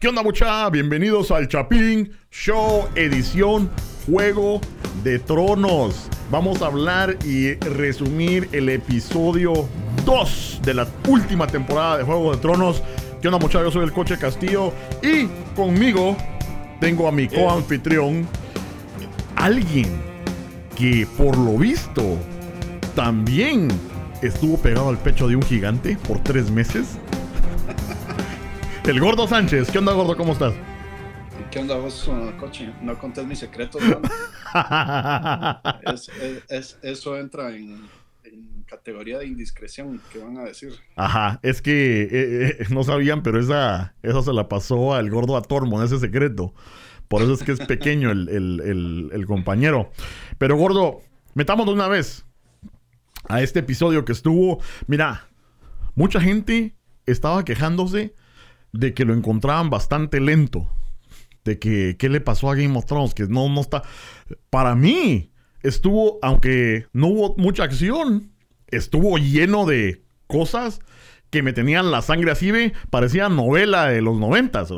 ¿Qué onda mucha? Bienvenidos al Chapín Show edición Juego de Tronos. Vamos a hablar y resumir el episodio 2 de la última temporada de Juego de Tronos. ¿Qué onda mucha? Yo soy el Coche Castillo y conmigo tengo a mi coanfitrión, alguien que por lo visto también estuvo pegado al pecho de un gigante por tres meses. El Gordo Sánchez. ¿Qué onda, Gordo? ¿Cómo estás? ¿Qué onda vos, uh, coche? No contés mis secretos, es, es, eso entra en, en, categoría de indiscreción, ¿qué van a decir? Ajá, es que eh, eh, no sabían, pero esa, eso se la pasó al Gordo a Tormon, ese secreto. Por eso es que es pequeño el, el, el, el compañero. Pero, Gordo, metamos de una vez a este episodio que estuvo. Mira, mucha gente estaba quejándose de que lo encontraban bastante lento. De que, ¿qué le pasó a Game of Thrones? Que no, no está. Para mí, estuvo, aunque no hubo mucha acción, estuvo lleno de cosas que me tenían la sangre así, ve, parecía novela de los noventas,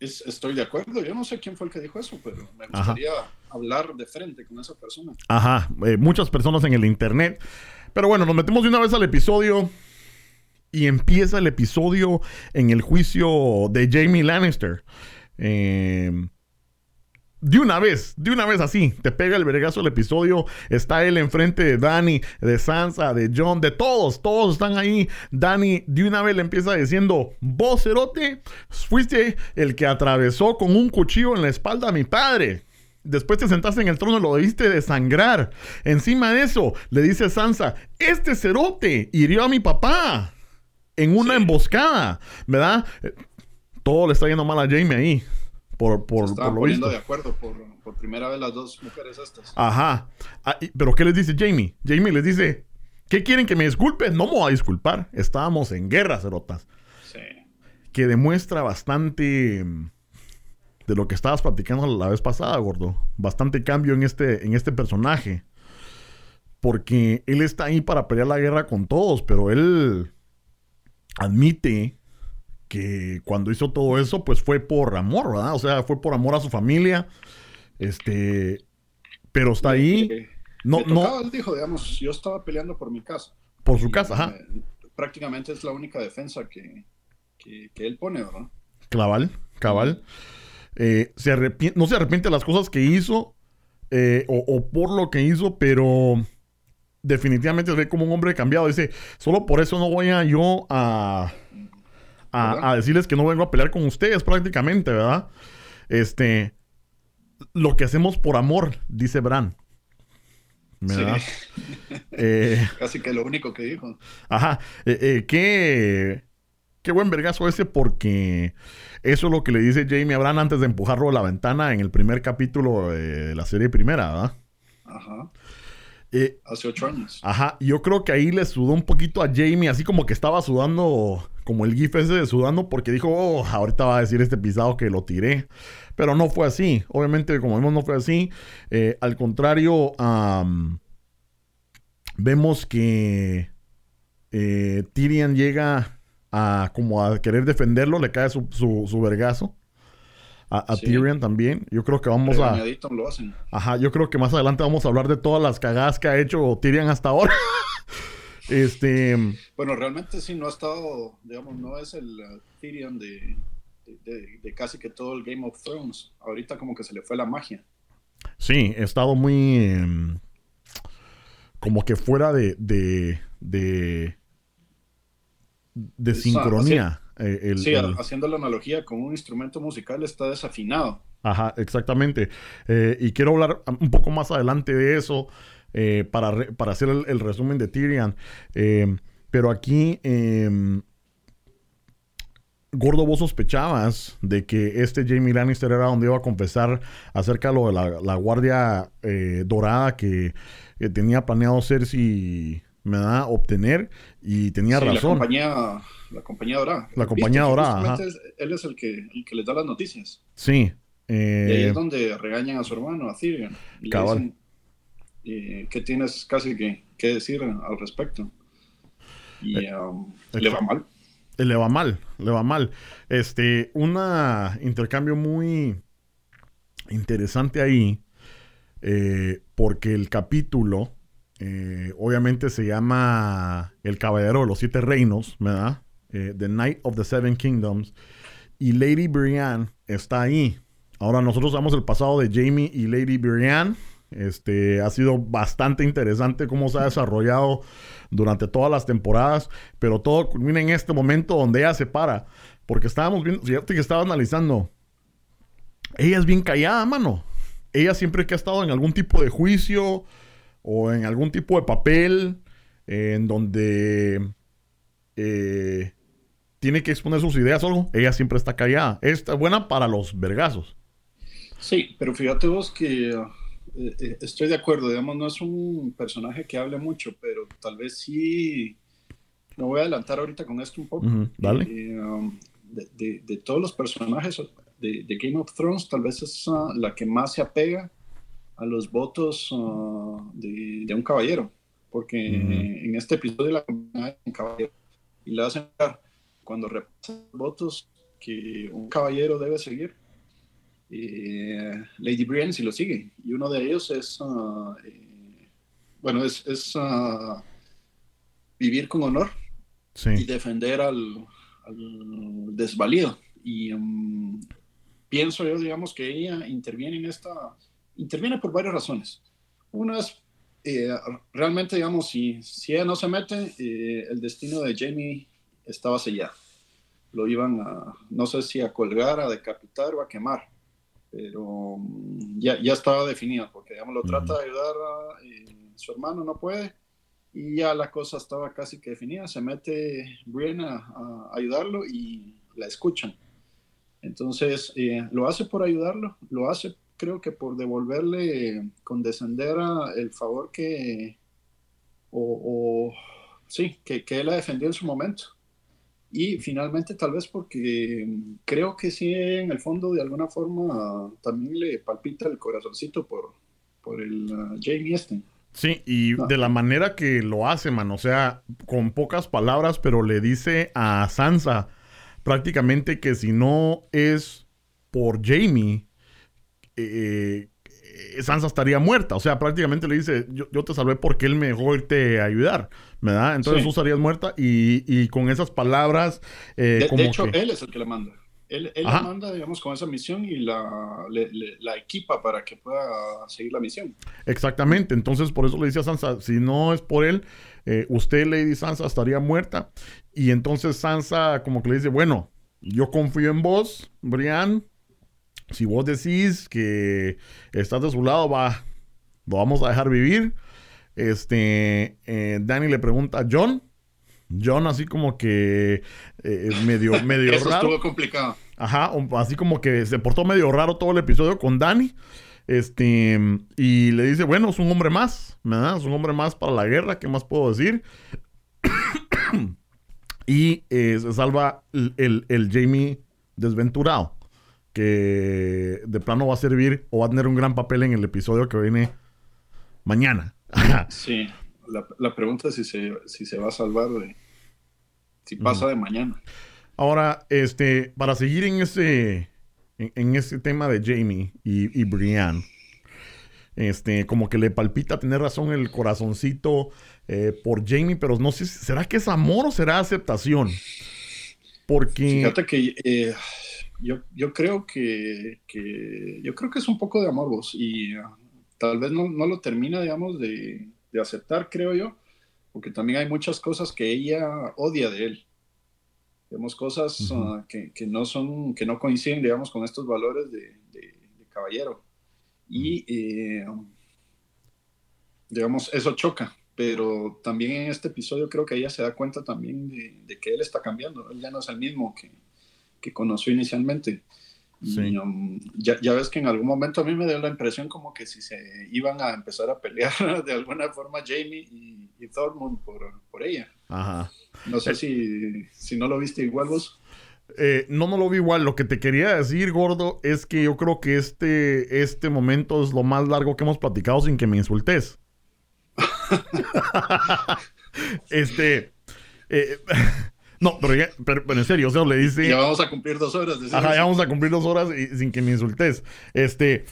es, Estoy de acuerdo, yo no sé quién fue el que dijo eso, pero me gustaría hablar de frente con esa persona. Ajá, eh, muchas personas en el internet. Pero bueno, nos metemos de una vez al episodio. Y empieza el episodio en el juicio de Jamie Lannister. Eh, de una vez, de una vez así, te pega el vergazo el episodio. Está él enfrente de Danny, de Sansa, de John, de todos, todos están ahí. Danny de una vez le empieza diciendo: Vos, Cerote, fuiste el que atravesó con un cuchillo en la espalda a mi padre. Después te sentaste en el trono lo debiste desangrar. Encima de eso, le dice Sansa: Este Cerote hirió a mi papá en una sí. emboscada, ¿verdad? Todo le está yendo mal a Jamie ahí. Por, por, Se por lo visto. de acuerdo por, por, primera vez las dos mujeres estas. Ajá. Ah, y, pero ¿qué les dice Jamie? Jamie les dice, ¿qué quieren que me disculpe? No me voy a disculpar. Estábamos en guerra, cerotas. Sí. Que demuestra bastante mm, de lo que estabas platicando la vez pasada, gordo. Bastante cambio en este, en este personaje. Porque él está ahí para pelear la guerra con todos, pero él admite que cuando hizo todo eso, pues fue por amor, ¿verdad? O sea, fue por amor a su familia. Este, pero está ahí. No, no. Él dijo, digamos, yo estaba peleando por mi casa. Por su casa, ajá. Eh, prácticamente es la única defensa que, que, que él pone, ¿verdad? Cabal, cabal. Eh, se no se arrepiente de las cosas que hizo eh, o, o, por lo que hizo, pero definitivamente se ve como un hombre cambiado. Dice, solo por eso no voy a yo a, a, a, decirles que no vengo a pelear con ustedes prácticamente, ¿verdad? Este, lo que hacemos por amor, dice Bran. ¿Verdad? Sí. eh, Casi que lo único que dijo. Ajá. Eh, eh, qué, qué buen vergazo ese porque eso es lo que le dice Jamie a Bran antes de empujarlo a la ventana en el primer capítulo de la serie primera, ¿verdad? Ajá. Eh, Hace ocho años. Ajá, yo creo que ahí le sudó un poquito a Jamie, así como que estaba sudando, como el gif ese de sudando, porque dijo, oh, ahorita va a decir este pisado que lo tiré. Pero no fue así, obviamente, como vemos, no fue así. Eh, al contrario, um, vemos que eh, Tyrion llega a como a querer defenderlo, le cae su, su, su vergazo. A, a sí. Tyrion también. Yo creo que vamos Pero a. Lo hacen. Ajá, yo creo que más adelante vamos a hablar de todas las cagadas que ha hecho Tyrion hasta ahora. este. Bueno, realmente sí, no ha estado, digamos, no es el uh, Tyrion de, de, de, de, casi que todo el Game of Thrones. Ahorita como que se le fue la magia. Sí, he estado muy. Eh, como que fuera de. de. de, de sincronía. Eh, el, sí, el... haciendo la analogía con un instrumento musical está desafinado. Ajá, exactamente. Eh, y quiero hablar un poco más adelante de eso eh, para, re, para hacer el, el, resumen de Tyrion. Pero aquí, em, Gordo, vos sospechabas de que este Jamie Lannister era donde iba a confesar acerca de lo de la, la guardia dorada que tenía planeado Cersei me da obtener y tenía sí, razón. La compañía, la compañía dorada. La compañía dorada. Es, él es el que, el que les da las noticias. Sí. Eh, y ahí es donde regañan a su hermano, a Tyrion. Y cabal. Dicen, eh, ¿Qué tienes casi que, que, decir al respecto? Y um, le va mal. Le va mal, le va mal. Este, un intercambio muy interesante ahí, eh, porque el capítulo, eh, obviamente se llama El Caballero de los Siete Reinos, ¿verdad? Eh, the Knight of the Seven Kingdoms. Y Lady Brienne está ahí. Ahora nosotros sabemos el pasado de Jamie y Lady Brienne. Este, ha sido bastante interesante cómo se ha desarrollado durante todas las temporadas, pero todo culmina en este momento donde ella se para, porque estábamos viendo, fíjate que estaba analizando, ella es bien callada, mano. Ella siempre que ha estado en algún tipo de juicio o en algún tipo de papel en donde eh, tiene que exponer sus ideas o algo, ella siempre está callada. Está buena para los vergazos. Sí, pero fíjate vos que eh, eh, estoy de acuerdo, digamos, no es un personaje que hable mucho, pero tal vez sí, me voy a adelantar ahorita con esto un poco. dale. Um, de, todos los personajes de, Game of Thrones, tal vez es uh, la que más se apega a los votos uh, de, un caballero, porque en este episodio la un caballero y le hacen cuando repasa los votos que un caballero debe seguir, eh, Lady Brienne si lo sigue. Y uno de ellos es, uh, eh, bueno, es, es uh, vivir con honor y defender al, desvalido. Y um, pienso yo, digamos, que ella interviene en esta, interviene por varias razones. Una es, eh, realmente, digamos, si, si ella no se mete, el destino de Jamie estaba sellado. Lo iban a, no sé si a colgar, a decapitar o a quemar pero mm, ya, ya estaba definido, porque digamos, lo trata de ayudar a eh, su hermano, no puede, y ya la cosa estaba casi que definida, se mete Brienne a, ayudarlo y la escuchan. Entonces, eh, lo hace por ayudarlo, lo hace creo que por devolverle, condescender a el favor que, o, sí, que, que él ha defendido en su momento. Y finalmente, tal vez porque creo que sí, en el fondo, de alguna forma, también le palpita el corazoncito por, por el uh, Jamie este. Sí, y de la manera que lo hace, man, o sea, con pocas palabras, pero le dice a Sansa prácticamente que si no es por Jamie, eh, eh, Sansa estaría muerta. O sea, prácticamente le dice, yo, te salvé porque él me dejó irte a ayudar, ¿verdad? Entonces tú estarías muerta y, con esas palabras... Eh, de, hecho, él es el que la manda. Él, la manda, digamos, con esa misión y la, la equipa para que pueda seguir la misión. Exactamente. Entonces, por eso le dice a Sansa, si no es por él, eh, usted, Lady Sansa, estaría muerta. Y entonces Sansa como que le dice, bueno, yo confío en vos, Brian, si vos decís que estás de su lado, va, lo vamos a dejar vivir. Este, eh, Danny le pregunta a John. John así como que eh, medio, medio Eso estuvo complicado. Ajá, así como que se portó medio raro todo el episodio con Danny. Este, y le dice, bueno, es un hombre más, ¿verdad? Es un hombre más para la guerra, ¿qué más puedo decir? y eh, se salva el, el Jamie desventurado que de plano va a servir o va a tener un gran papel en el episodio que viene mañana. sí, la, pregunta es si se, si se va a salvar de, si pasa de mañana. Ahora, este, para seguir en ese, en, ese tema de Jamie y, y Brienne, este, como que le palpita tener razón el corazoncito eh, por Jamie, pero no sé, ¿será que es amor o será aceptación? Porque... Fíjate que eh, yo, yo creo que, yo creo que es un poco de amor vos y ah, tal vez no, no, lo termina, digamos, de, de, aceptar, creo yo, porque también hay muchas cosas que ella odia de él. Digamos, cosas ah, que, que, no son, que no coinciden, digamos, con estos valores de, de, caballero. Y, eh, digamos, eso choca. Pero también en este episodio creo que ella se da cuenta también de, que él está cambiando. Él ya no es el mismo que, que conoció inicialmente. Um, ya, ya, ves que en algún momento a mí me dio la impresión como que si se iban a empezar a pelear de alguna forma Jamie y, y Thormund por, por, ella. Ajá. No sé si, si no lo viste igual vos. Eh, no, no lo vi igual. Lo que te quería decir, gordo, es que yo creo que este, este momento es lo más largo que hemos platicado sin que me insultes. este. Eh, No, pero, pero, en serio, o sea, le dice... Ya vamos a cumplir dos horas. Ajá, ya vamos a cumplir dos horas y, sin que me insultes. Este...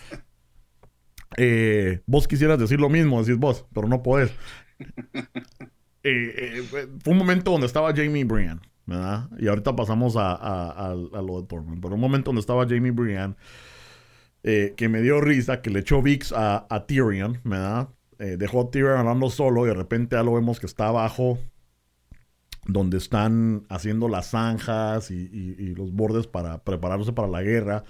Eh, vos quisieras decir lo mismo, decís vos, pero no podés. Eh, eh, fue un momento donde estaba Jamie Brian, ¿verdad? Y ahorita pasamos a, a, lo de Thorman. Pero un momento donde estaba Jamie Brian, que me dio risa, que le echó VIX a, a Tyrion, ¿verdad? dejó a Tyrion hablando solo y de repente ya lo vemos que está abajo donde están haciendo las zanjas y, los bordes para prepararse para la guerra.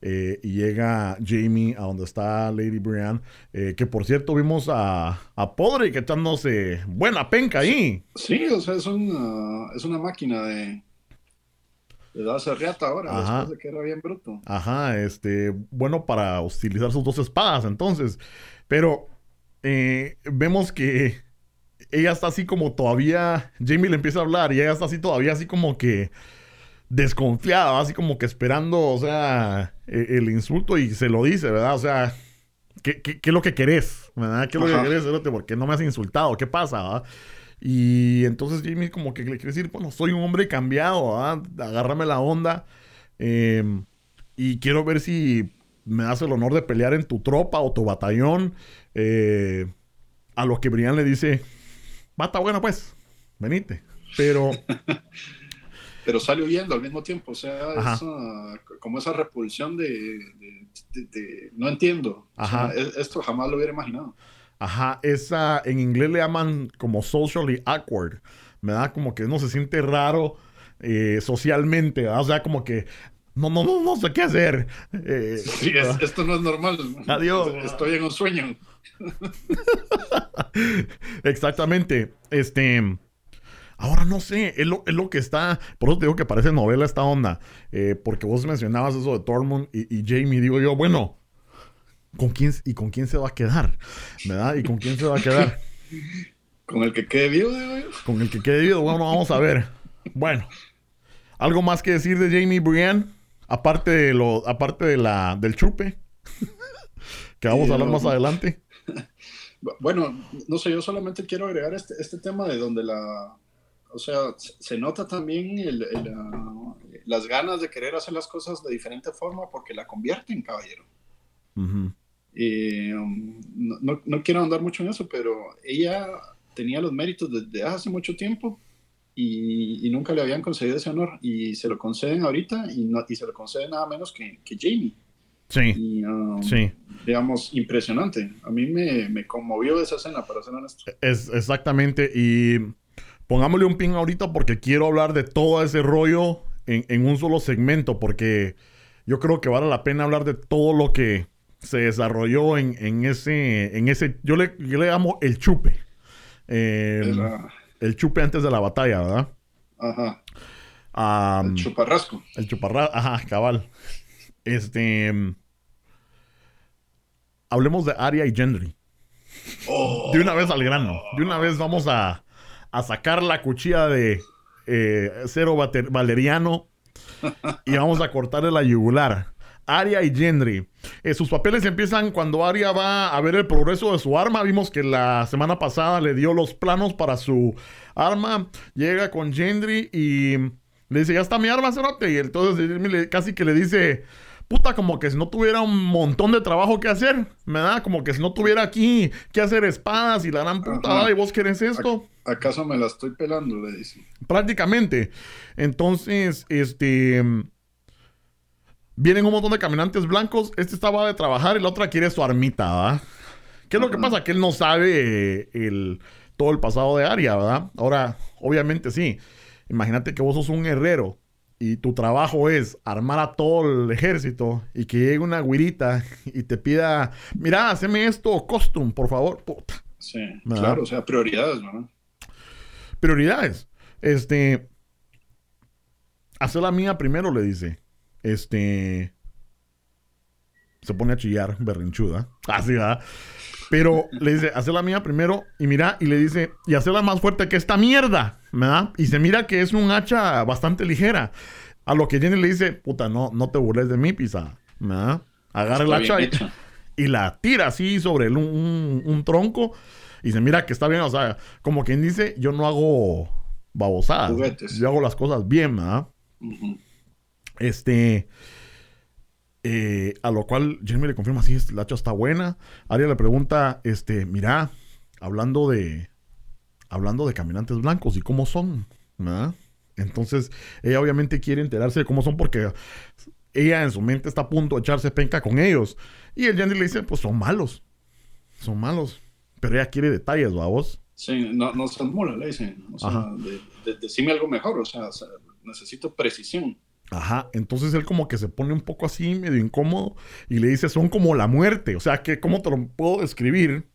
Eh, y llega Jamie a donde está Lady Brienne, eh, que por cierto vimos a, a Podrick echándose buena penca ahí. Sí, o sea, es una, es una máquina de, de darse riata ahora, después de que era bien bruto. Ajá, este, bueno para utilizar sus dos espadas entonces. Pero eh, vemos que ella está así como todavía, Jamie le empieza a hablar y ella está así todavía así como que desconfiada, así como que esperando, o sea, e, el, insulto y se lo dice, ¿verdad? O sea, ¿qué, qué, qué es lo que querés? ¿Verdad? ¿Qué es lo que querés? ¿Por qué no me has insultado? ¿Qué pasa? Y entonces Jamie como que le quiere decir, bueno, soy un hombre cambiado, ¿verdad? Agárrame la onda. Em, y quiero ver si me das el honor de pelear en tu tropa o tu batallón. Eh, a lo que Brian le dice, Mata, bueno, pues, venite. Pero. Pero salió viendo al mismo tiempo, o sea, como esa repulsión de, no entiendo. esto jamás lo hubiera imaginado. Ajá, esa en inglés le llaman como socially awkward, me da como que no se siente raro eh, socialmente, o sea, como que no, no, no, no sé qué hacer. Eh, sí, esto no es normal. Adiós. Estoy en un sueño. Exactamente. Este. Ahora no sé, es lo, que está. Por eso te digo que parece novela esta onda. Eh, porque vos mencionabas eso de Tormund y, Jamie. Digo yo, bueno, ¿con quién, ¿y con quién se va a quedar? ¿Verdad? ¿Y con quién se va a quedar? Con el que quede vivo, Con el que quede vivo, bueno, vamos a ver. Bueno, ¿algo más que decir de Jamie Brienne? Aparte de lo, aparte de la, del chupe. que vamos a hablar más adelante. Bueno, no sé, yo solamente quiero agregar este, este tema de donde la, o sea, se nota también el, las ganas de querer hacer las cosas de diferente forma porque la convierte en caballero. y, um, no, no, quiero andar mucho en eso, pero ella tenía los méritos desde hace mucho tiempo y, nunca le habían concedido ese honor y se lo conceden ahorita y, no, y se lo conceden nada menos que, que Jamie. Sí. Um, sí. Digamos, impresionante. A mí me, me, conmovió esa escena, para ser honesto. Es, exactamente. Y pongámosle un pin ahorita porque quiero hablar de todo ese rollo en, en, un solo segmento, porque yo creo que vale la pena hablar de todo lo que se desarrolló en, en ese, en ese, yo le, yo le llamo el chupe. Eh, el chupe antes de la batalla, ¿verdad? Ajá. el chuparrasco. El chuparrasco, ajá, cabal. Este. Hablemos de Aria y Gendry. De una vez al grano. De una vez vamos a, a sacar la cuchilla de eh, Cero Valeriano y vamos a cortarle la yugular. Aria y Gendry. Eh, sus papeles empiezan cuando Aria va a ver el progreso de su arma. Vimos que la semana pasada le dio los planos para su arma. Llega con Gendry y le dice, ya está mi arma, cerote. Y entonces casi que le dice, puta, como que si no tuviera un montón de trabajo que hacer, ¿verdad? Como que si no tuviera aquí que hacer espadas y la gran puta, y vos querés esto. ¿Acaso me la estoy pelando? Le dice. Prácticamente. Entonces, este Vienen un montón de caminantes blancos. Este estaba de trabajar y la otra quiere su armita, ¿verdad? ¿Qué es lo que pasa? Que él no sabe el, todo el pasado de Aria, ¿verdad? Ahora, obviamente sí. Imagínate que vos sos un herrero y tu trabajo es armar a todo el ejército y que llegue una güirita y te pida, mira, haceme esto, costume, por favor. Puta. Sí, claro, o sea, prioridades, ¿verdad? Prioridades. Este, hacer la mía primero, le dice. Este. Se pone a chillar, berrinchuda. Así, ¿verdad? Pero le dice, hacer la mía primero y mira, y le dice, y hacerla más fuerte que esta mierda, ¿verdad? Y se mira que es un hacha bastante ligera. A lo que Jenny le dice, puta, no, no te burles de mí, pisa, ¿verdad? Agarra el hacha y, la tira así sobre un, un, tronco y se mira que está bien, o sea, como quien dice, yo no hago babosadas. Juguetes. Yo hago las cosas bien, ¿verdad? Este. Eh, a lo cual Jamie le confirma, sí, la hacha está buena. Aria le pregunta, este, mira, hablando de. Hablando de caminantes blancos y cómo son, ¿verdad? Entonces, ella obviamente quiere enterarse de cómo son porque ella en su mente está a punto de echarse penca con ellos. Y el Yandy le dice, pues son malos. Son malos. Pero ella quiere detalles, ¿va vos? Sí, no, no seas mula, le dicen. O sea, Ajá. de- de- decime algo mejor, o sea, necesito precisión. Ajá, entonces él como que se pone un poco así, medio incómodo, y le dice, son como la muerte. O sea, que ¿cómo te lo puedo describir?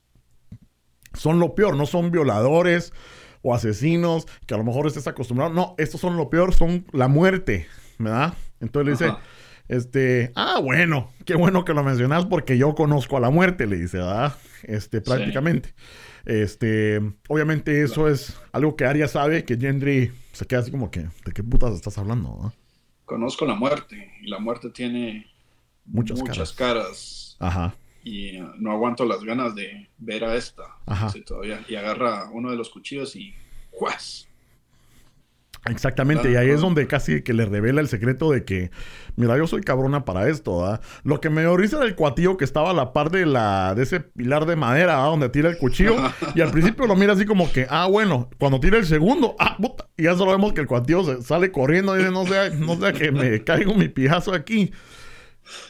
Son lo peor, no son violadores o asesinos, que a lo mejor estés acostumbrado. No, estos son lo peor, son la muerte, ¿verdad? Entonces le dice, este, ah, bueno, qué bueno que lo mencionas porque yo conozco a la muerte, le dice, ¿verdad? Este, prácticamente. Este, obviamente eso es algo que Arya sabe, que Gendry se queda así como que, ¿de qué putas estás hablando? verdad? Conozco la muerte y la muerte tiene Muchas muchas, caras. Ajá. y uh, no aguanto las ganas de ver a esta. Ajá. Todavía. Y agarra uno de los cuchillos y ¡juas! Exactamente, y ahí es donde casi que le revela el secreto de que, mira, yo soy cabrona para esto, ¿verdad? Lo que me dio risa era el cuatillo que estaba a la par de la de ese pilar de madera, ¿verdad? Donde tira el cuchillo, y al principio lo mira así como que, ah, bueno, cuando tira el segundo, ah, puta, y ya solo vemos que el cuatillo se sale corriendo y dice, no sea, no sea que me caigo mi pijazo aquí.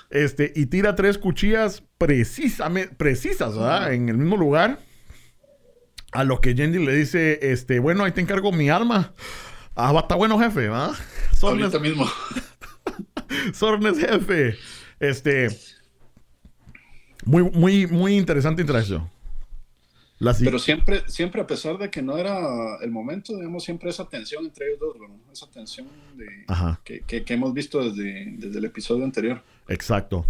Este, y tira tres cuchillas precisamente, precisas, ¿verdad? En el mismo lugar. A lo que Yendi le dice, este, bueno, ahí te encargo mi arma. Ah, va, está bueno, jefe, ¿verdad? Sornes, Ahorita mismo. Sornes, jefe. Este. Muy, muy, muy interesante interacción. La Pero siempre, siempre, a pesar de que no era el momento, digamos, siempre esa tensión entre ellos dos, ¿no? esa tensión de, que, que- que hemos visto desde, desde el episodio anterior. exacto.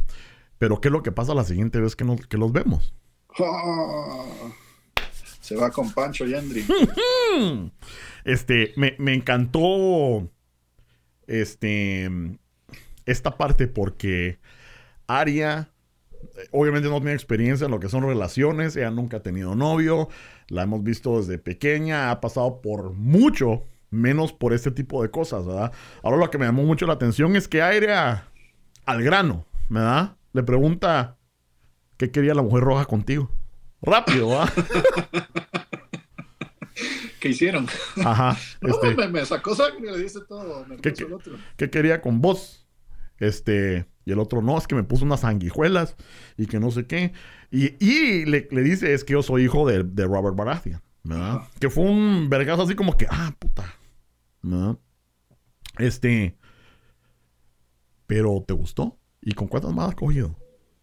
Pero ¿qué es lo que pasa la siguiente vez que, nos, que los vemos? ¡Ah! Se va con Pancho. Mm. Este, me, me encantó. Este. Esta parte porque Aria. eh, Obviamente no tiene experiencia en lo que son relaciones. Ella nunca ha tenido novio. La hemos visto desde pequeña. Ha pasado por mucho. Menos por este tipo de cosas, ¿verdad? Ahora lo que me llamó mucho la atención es que Aria. Al grano, ¿verdad? Le pregunta. ¿Qué quería la mujer roja contigo? Rápido, ¿verdad? ¿Qué hicieron? Ajá. No, Este, me, me sacó sangre, le dice todo. Me ¿Qué- el otro. ¿qué quería con vos? Este, y el otro, no, es que me puso unas sanguijuelas y que no sé qué. Y, y le, le dice, es que yo soy hijo de, de Robert Baratheon, ¿verdad? Ajá. Que fue un vergazo así como que, ah, puta, ¿verdad? Este, pero ¿te gustó? ¿Y con cuántas más has cogido?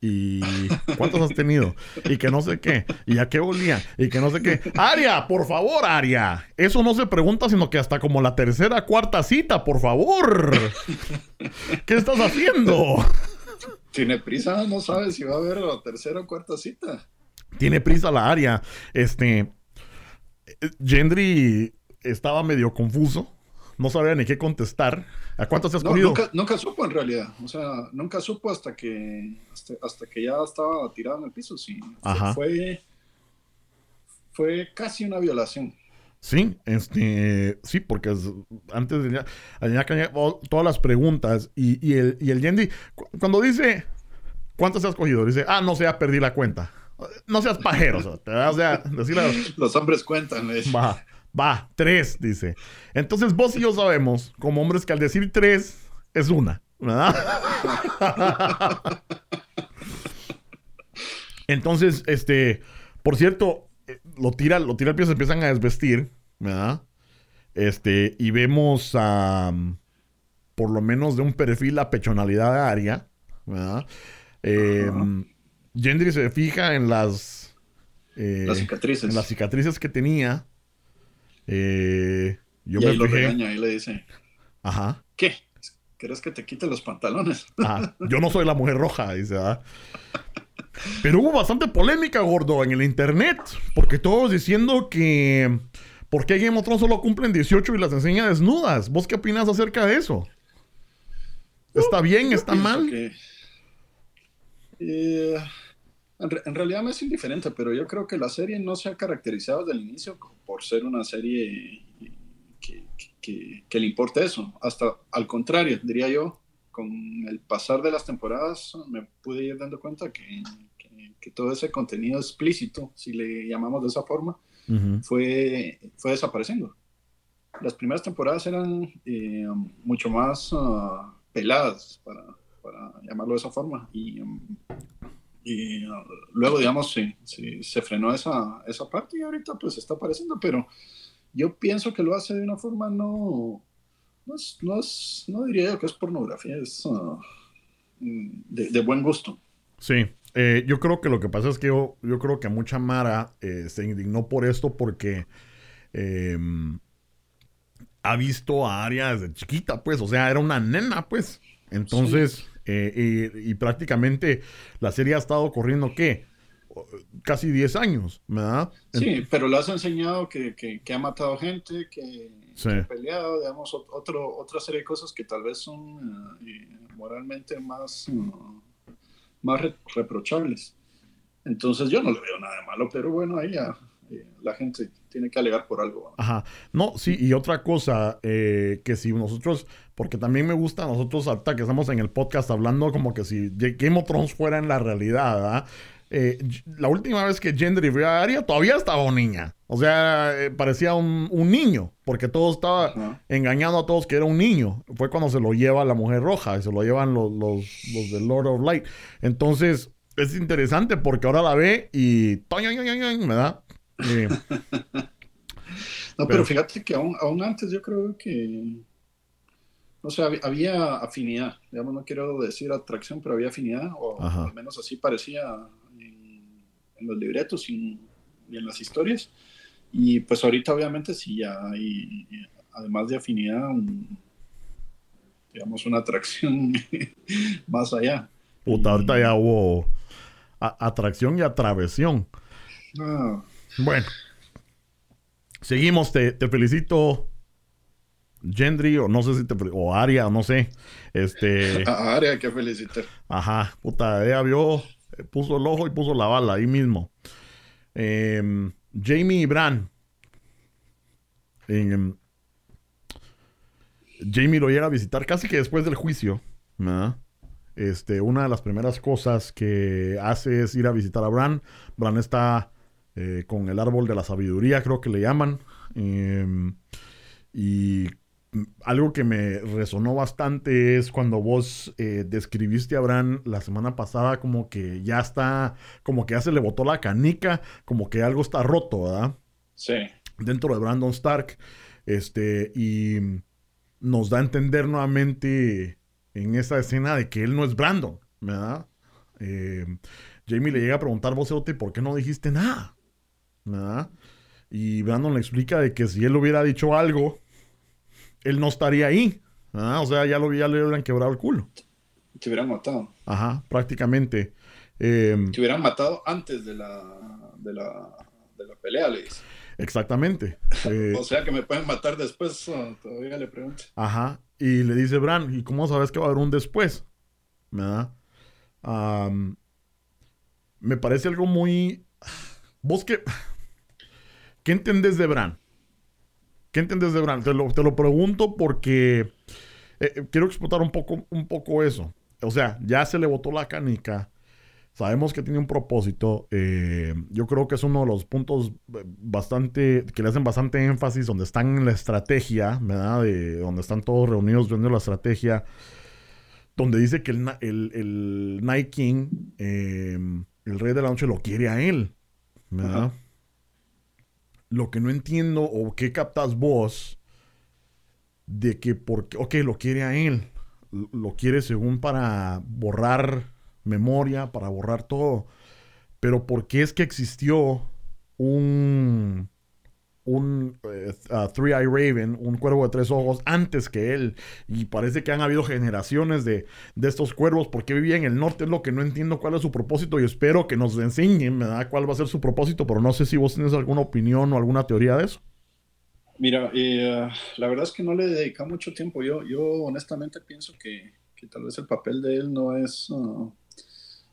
¿Y cuántas has tenido? Y que no sé qué. ¿Y a qué olía? Y que no sé qué. Aria, por favor, Aria. Eso no se pregunta, sino que hasta como la tercera, cuarta cita, por favor. ¿Qué estás haciendo? Tiene prisa, no sabe si va a haber la tercera o cuarta cita. Tiene prisa la Aria. Este. eh, Gendry estaba medio confuso. No sabía ni qué contestar. ¿A cuántos has No, cogido? nunca, nunca supo en realidad. O sea, nunca supo hasta que hasta, hasta que ya estaba tirado en el piso. Sí. Fue- Ajá. Fue, fue casi una violación. Sí, este, sí, porque es- antes de ya, todas las preguntas y, y el, y el Yendi, cu- cuando dice, ¿cuántos has cogido? Dice, ah, no sé, ya perdí la cuenta. No seas pajero, o sea, te vas a decir la- Los hombres cuentan. dice. Va, tres, dice. Entonces vos y yo sabemos, como hombres, que al decir tres es una, ¿verdad? Entonces, este, por cierto, eh, lo tira, lo tira al pie, se empiezan a desvestir, ¿verdad? Este, y vemos a, por lo menos de un perfil, la pechonalidad de Aria, ¿verdad? Eh. Gendry se fija en las... eh, Las cicatrices. en las cicatrices que tenía. Eh, yo y me ahí lo regaña le dice, Ajá, ¿qué? ¿Quieres que te quite los pantalones? ajá. Yo no soy la mujer roja, dice, ¿verdad? Pero hubo bastante polémica, gordo, en el internet. Porque todos diciendo que. ¿Por qué Game of Thrones solo cumplen 18 y las enseña desnudas? ¿Vos qué opinas acerca de eso? ¿Está bien? ¿Está mal? que, eh, en, re- en realidad me es indiferente, pero yo creo que la serie no se ha caracterizado desde el inicio por ser una serie que, que, le importe eso. Hasta al contrario, diría yo, con el pasar de las temporadas me pude ir dando cuenta que, que, todo ese contenido explícito, si le llamamos de esa forma, fue, fue desapareciendo. Las primeras temporadas eran eh, mucho más ah, peladas, para, para, llamarlo de esa forma, y, um, y ah, luego, digamos, sí, se frenó esa, esa parte y ahorita pues está apareciendo, pero yo pienso que lo hace de una forma no, no, es, no, es, no diría yo que es pornografía, es ah, de, buen gusto. Sí, eh, yo creo que lo que pasa es que yo, yo creo que mucha Mara eh, se indignó por esto porque em, ha visto a Aria desde chiquita, pues, o sea, era una nena, pues. Entonces, eh, y, prácticamente la serie ha estado corriendo, ¿qué? Casi 10 años, ¿verdad? Sí, pero le has enseñado que, que, ha matado gente, que, ha peleado, digamos, otro, otra serie de cosas que tal vez son eh, moralmente más, más reprochables. Entonces yo no le veo nada de malo, pero bueno, ahí ya eh, la gente tiene que alegar por algo. Ajá. No, sí, y otra cosa, eh, que si nosotros, porque también me gusta nosotros hasta que estamos en el podcast hablando como que si Game of Thrones fuera en la realidad, ¿verdad? Eh, la última vez que Gendry vio a Arya todavía estaba niña. O sea, parecía un, niño, porque todo estaba engañando a todos que era un niño. Fue cuando se lo lleva la mujer roja y se lo llevan los, los, los de Lord of Light. Entonces, es interesante porque ahora la ve y... ¿verdad? no, pero, fíjate que aún, aún, antes yo creo que, no sé, había, afinidad, digamos, no quiero decir atracción, pero había afinidad, o al menos así parecía en, los libretos y, en las historias. Y pues ahorita obviamente sí ya hay, además de afinidad, digamos, una atracción más allá. Puta, ahorita ya hubo atracción y atravesión. Ah. Bueno. Seguimos, te, felicito. Gendry, o no sé si te o Aria, no sé. Este. A Aria, que felicitar. Ajá, puta, ella vio, puso el ojo y puso la bala ahí mismo. Em, Jamie y Bran. Em, Jamie lo llega a visitar casi que después del juicio. Este, una de las primeras cosas que hace es ir a visitar a Bran. Bran está eh, con el árbol de la sabiduría, creo que le llaman. Em, y algo que me resonó bastante es cuando vos eh, describiste a Bran la semana pasada como que ya está, como que ya se le botó la canica, como que algo está roto, ¿verdad? Sí. Dentro de Brandon Stark. Este, y nos da a entender nuevamente en esa escena de que él no es Brandon, ¿verdad? Em, Jamie le llega a preguntar, vos, ¿por qué no dijiste nada? Y Brandon le explica de que si él hubiera dicho algo, él no estaría ahí. O sea, ya, lo, ya le hubieran quebrado el culo. Te hubieran matado. Ajá, prácticamente. Em, te hubieran matado antes de la, de la, de la pelea, le dice. Exactamente. Eh, o sea que me pueden matar después, todavía le pregunto. Ajá. Y le dice Bran, ¿y cómo sabes que va a haber un después? me parece algo muy... Vos que... ¿Qué entendés de Bran? ¿Qué entendés de Bran? Te lo, te lo pregunto porque eh, eh, quiero explotar un poco, un poco eso. O sea, ya se le botó la canica. Sabemos que tiene un propósito. Eh, yo creo que es uno de los puntos bastante, que le hacen bastante énfasis, donde están en la estrategia, ¿verdad? De, donde están todos reunidos viendo la estrategia. Donde dice que el, el, Night King, el rey de la noche, lo quiere a él, ¿verdad? Lo que no entiendo o qué captas vos de que porque, ok, lo quiere a él, lo quiere según para borrar memoria, para borrar todo, pero ¿por qué es que existió un un eh, Three Eye Raven, un cuervo de tres ojos, antes que él. Y parece que han habido generaciones de, estos cuervos. porque vivía en el norte? Es lo que no entiendo cuál es su propósito y espero que nos enseñen ¿verdad? cuál va a ser su propósito, pero no sé si vos tienes alguna opinión o alguna teoría de eso. Mira, eh, la verdad es que no le dedica mucho tiempo. Yo, yo honestamente pienso que, tal vez el papel de él no es... Uh,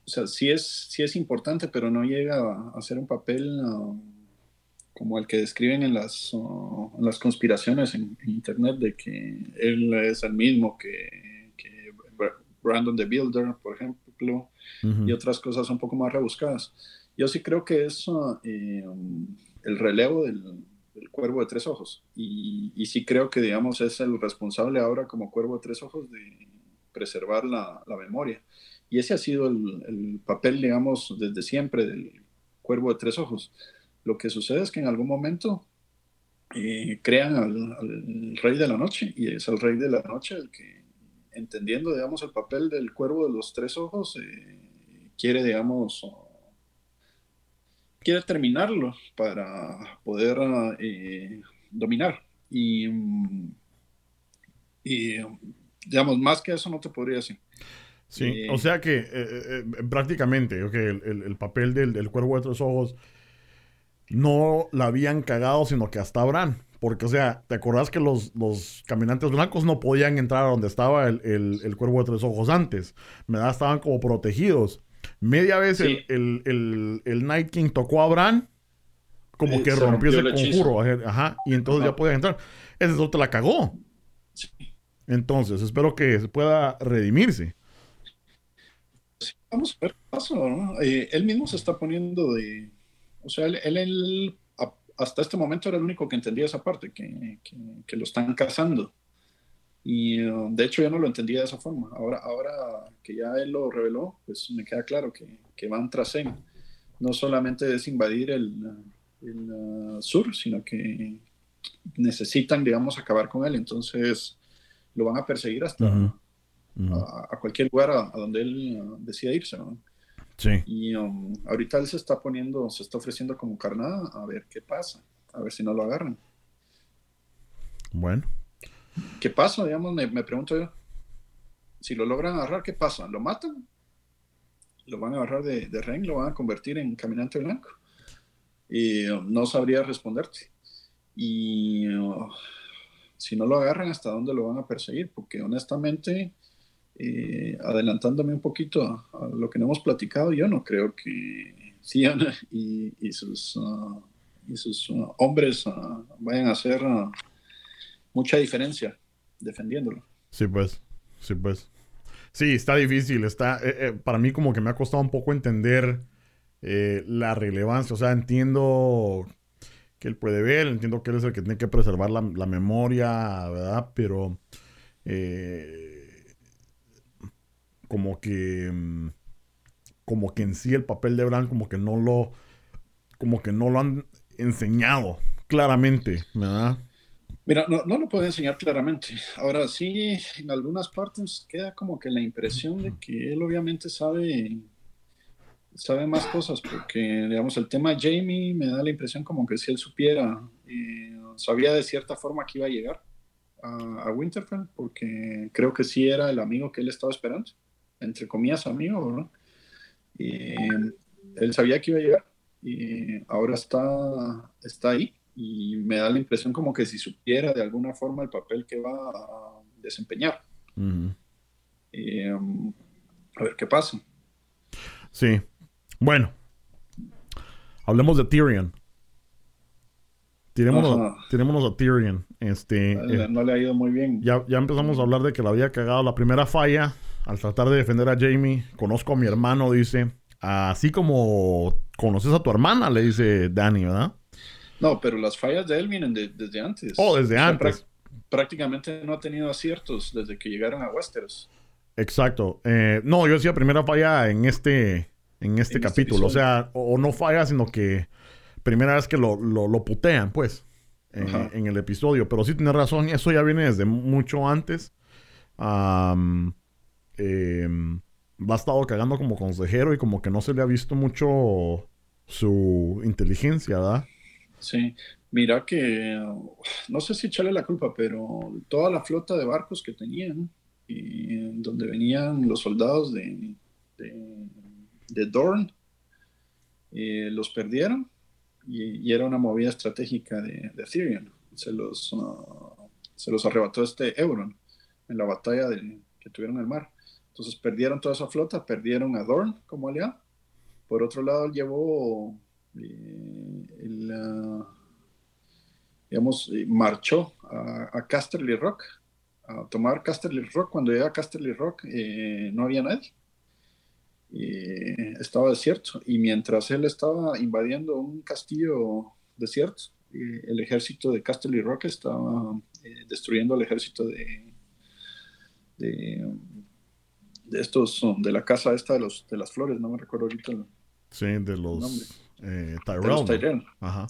o sea, sí es, sí es importante, pero no llega a, ser un papel... Uh, como el que describen en las, en las conspiraciones en, Internet de que él es el mismo que, que Brandon the Builder, por ejemplo, y otras cosas un poco más rebuscadas. Yo sí creo que es eh, el relevo del, cuervo de tres ojos. Y, y, sí creo que, digamos, es el responsable ahora como cuervo de tres ojos de preservar la, la memoria. Y ese ha sido el, el, papel, digamos, desde siempre del cuervo de tres ojos. Lo que sucede es que en algún momento eh, crean al, rey de la noche y es el rey de la noche el que, entendiendo, digamos, el papel del cuervo de los tres ojos, eh, quiere, digamos, quiere terminarlo para poder eh, dominar. Y, y, digamos, más que eso no te podría decir. Sí, o sea que prácticamente okay, el, el, papel del, del cuervo de tres ojos no la habían cagado, sino que hasta Abraham. Porque, o sea, ¿te acordás que los, los caminantes blancos no podían entrar a donde estaba el, el, cuervo de tres ojos antes? da Estaban como protegidos. Media vez el, el, Night King tocó a Abraham, como que rompió, ese conjuro. Ajá, y entonces ya podían entrar. Ese te la cagó. Entonces, espero que se pueda redimirse. vamos a ver qué pasa, ¿no? Eh, él mismo se está poniendo de o sea, él, hasta este momento era el único que entendía esa parte, que, que, lo están cazando. Y uh, de hecho yo no lo entendía de esa forma. Ahora, ahora que ya él lo reveló, pues me queda claro que, que van tras él. No solamente es invadir el, el uh, sur, sino que necesitan, digamos, acabar con él. Entonces lo van a perseguir hasta A, cualquier lugar a, donde él uh, decida irse. ¿no? Y um, ahorita él se está poniendo, se está ofreciendo como carnada a ver qué pasa, a ver si no lo agarran. Bueno. ¿Qué pasa? Digamos, me, pregunto yo. Si lo logran agarrar, ¿qué pasa? ¿Lo matan? ¿Lo van a agarrar de, de? ¿Lo van a convertir en caminante blanco? Y um, no sabría responderte. Y uh, si no lo agarran, ¿hasta dónde lo van a perseguir? Porque honestamente eh, adelantándome un poquito a, lo que no hemos platicado, yo no creo que Cian y, sus, uh, y sus uh, hombres uh, vayan a hacer mucha diferencia defendiéndolo. Sí, pues, sí, pues. Sí, está difícil, está, eh, eh, para mí como que me ha costado un poco entender la relevancia, o sea, entiendo que él puede ver, entiendo que él es el que tiene que preservar la, la memoria, ¿verdad? Pero como que mm, como que en sí el papel de Bran como que no lo como que no lo han enseñado claramente, ¿verdad? Mira, no, no lo puede enseñar claramente. Ahora sí, en algunas partes queda como que la impresión de que él obviamente sabe sabe más cosas, porque digamos el tema Jamie me da la impresión como que si él supiera, eh, sabía de cierta forma que iba a llegar a Winterfell, porque creo que sí era el amigo que él estaba esperando entre comillas, amigo, ¿no? Y él sabía que iba a llegar y ahora está, está ahí y me da la impresión como que si supiera de alguna forma el papel que va a desempeñar. y, um, a ver qué pasa. Sí. Bueno, hablemos de Tyrion. Tirémonos, a Tyrion. Este, eh, no le ha ido muy bien. Ya, ya empezamos a hablar de que la había cagado la primera falla al tratar de defender a Jamie, conozco a mi hermano, dice. Así como conoces a tu hermana, le dice Danny, ¿verdad? No, pero las fallas de él vienen desde antes. Oh, desde antes. prácticamente no ha tenido aciertos desde que llegaron a Westeros. Exacto. Eh, no, yo decía primera falla en este, en este, este capítulo. o sea, o, no falla, sino que primera vez que lo, lo, putean, pues, en, el episodio. Pero sí tiene razón, eso ya viene desde mucho antes. Eh, ha estado cagando como consejero y como que no se le ha visto mucho su inteligencia, ¿verdad? Sí, mira que no sé si echarle la culpa, pero toda la flota de barcos que tenían, y donde venían los soldados de, de, Dorn, eh, los perdieron y, era una movida estratégica de, de Tyrion. Se los, uh, se los arrebató este Euron en la batalla que tuvieron en el mar. Entonces perdieron toda esa flota, perdieron a Dorn como aliado. Por otro lado, llevó eh, digamos, marchó a, a Casterly Rock, a tomar Casterly Rock. Cuando llega a Casterly Rock no había nadie. estaba desierto. Y mientras él estaba invadiendo un castillo desierto, el ejército de Casterly Rock estaba destruyendo el ejército de, de, estos, de la casa esta de, los, de las flores, no me recuerdo ahorita. sí, de los eh, Tyrell.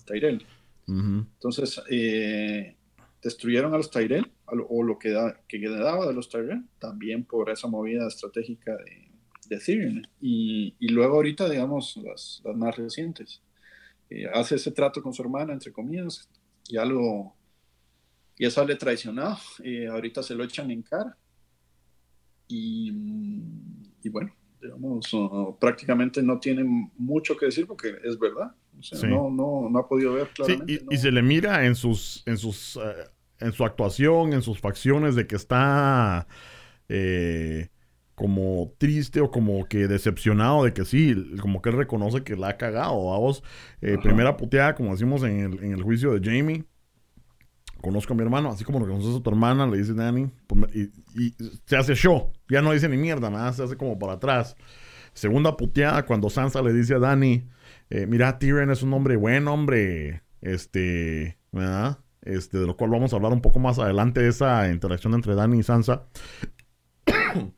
Tyrell. Entonces, eh, destruyeron a los Tyrell, o lo que, da, que quedaba de los Tyrell, también por esa movida estratégica de, de Ethereum. Y, y, luego ahorita, digamos, las, las más recientes. Eh, hace ese trato con su hermana, entre comillas, ya lo... Ya sale traicionado, y ahorita se lo echan en cara. Y, y bueno, digamos, prácticamente no tiene mucho que decir porque es verdad. O sea, no, no, no, ha podido ver claramente. Sí, y, se le mira en sus, en sus, eh, en su actuación, en sus facciones de que está eh, como triste o como que decepcionado de que sí, como que él reconoce que la ha cagado. Vamos, eh, primera puteada, como decimos en el, en el juicio de Jamie conozco a mi hermano, así como lo conoces a tu hermana, le dice Danny, pues, y, se hace show, ya no dice ni mierda, nada, se hace como para atrás. Segunda puteada, cuando Sansa le dice a Danny, eh, mira, Tyrion es un hombre buen hombre, este, ¿verdad? Este, de lo cual vamos a hablar un poco más adelante, esa interacción entre Danny y Sansa.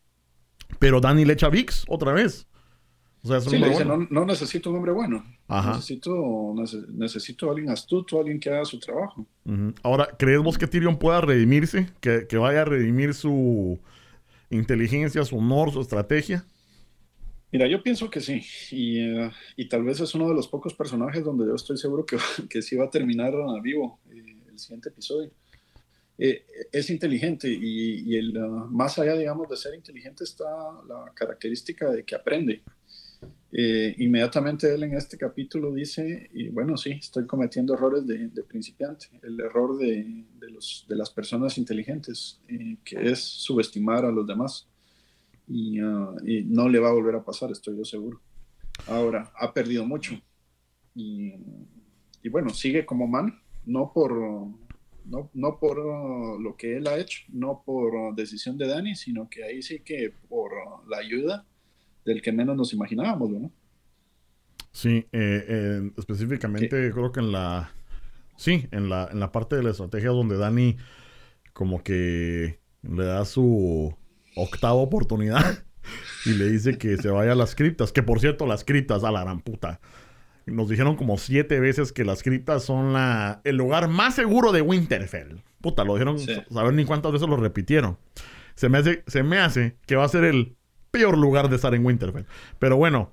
Pero Danny le echa VIX otra vez. O sea, sí, le dice, no, necesito un hombre bueno. Necesito, necesito alguien astuto, alguien que haga su trabajo. Ahora, ¿crees vos que Tyrion pueda redimirse? ¿Que, vaya a redimir su inteligencia, su honor, su estrategia? Mira, yo pienso que sí. Y, eh, y, tal vez es uno de los pocos personajes donde yo estoy seguro que, que sí va a terminar vivo eh, el siguiente episodio. Eh, es inteligente y, y el, ah, más allá, digamos, de ser inteligente está la característica de que aprende. Eh, inmediatamente él en este capítulo dice, y bueno, sí, estoy cometiendo errores de, principiante, el error de, los, de las personas inteligentes, eh, que es subestimar a los demás. Ah, y, no le va a volver a pasar, estoy yo seguro. Ahora, ha perdido mucho. Y, bueno, sigue como man, no por, no, no por lo que él ha hecho, no por decisión de Dani, sino que ahí sí que por la ayuda del que menos nos imaginábamos, ¿no? Sí, eh, específicamente creo que en la... Sí, en la, en la parte de la estrategia donde Dani como que le da su octava oportunidad y le dice que se vaya a las criptas. Que por cierto, las criptas, a la gran puta. Nos dijeron como siete veces que las criptas son la, el lugar más seguro de Winterfell. Puta, lo dijeron, saber ni cuántas veces lo repitieron. Se me, hace, se me hace que va a ser el peor lugar de estar en Winterfell. Pero bueno,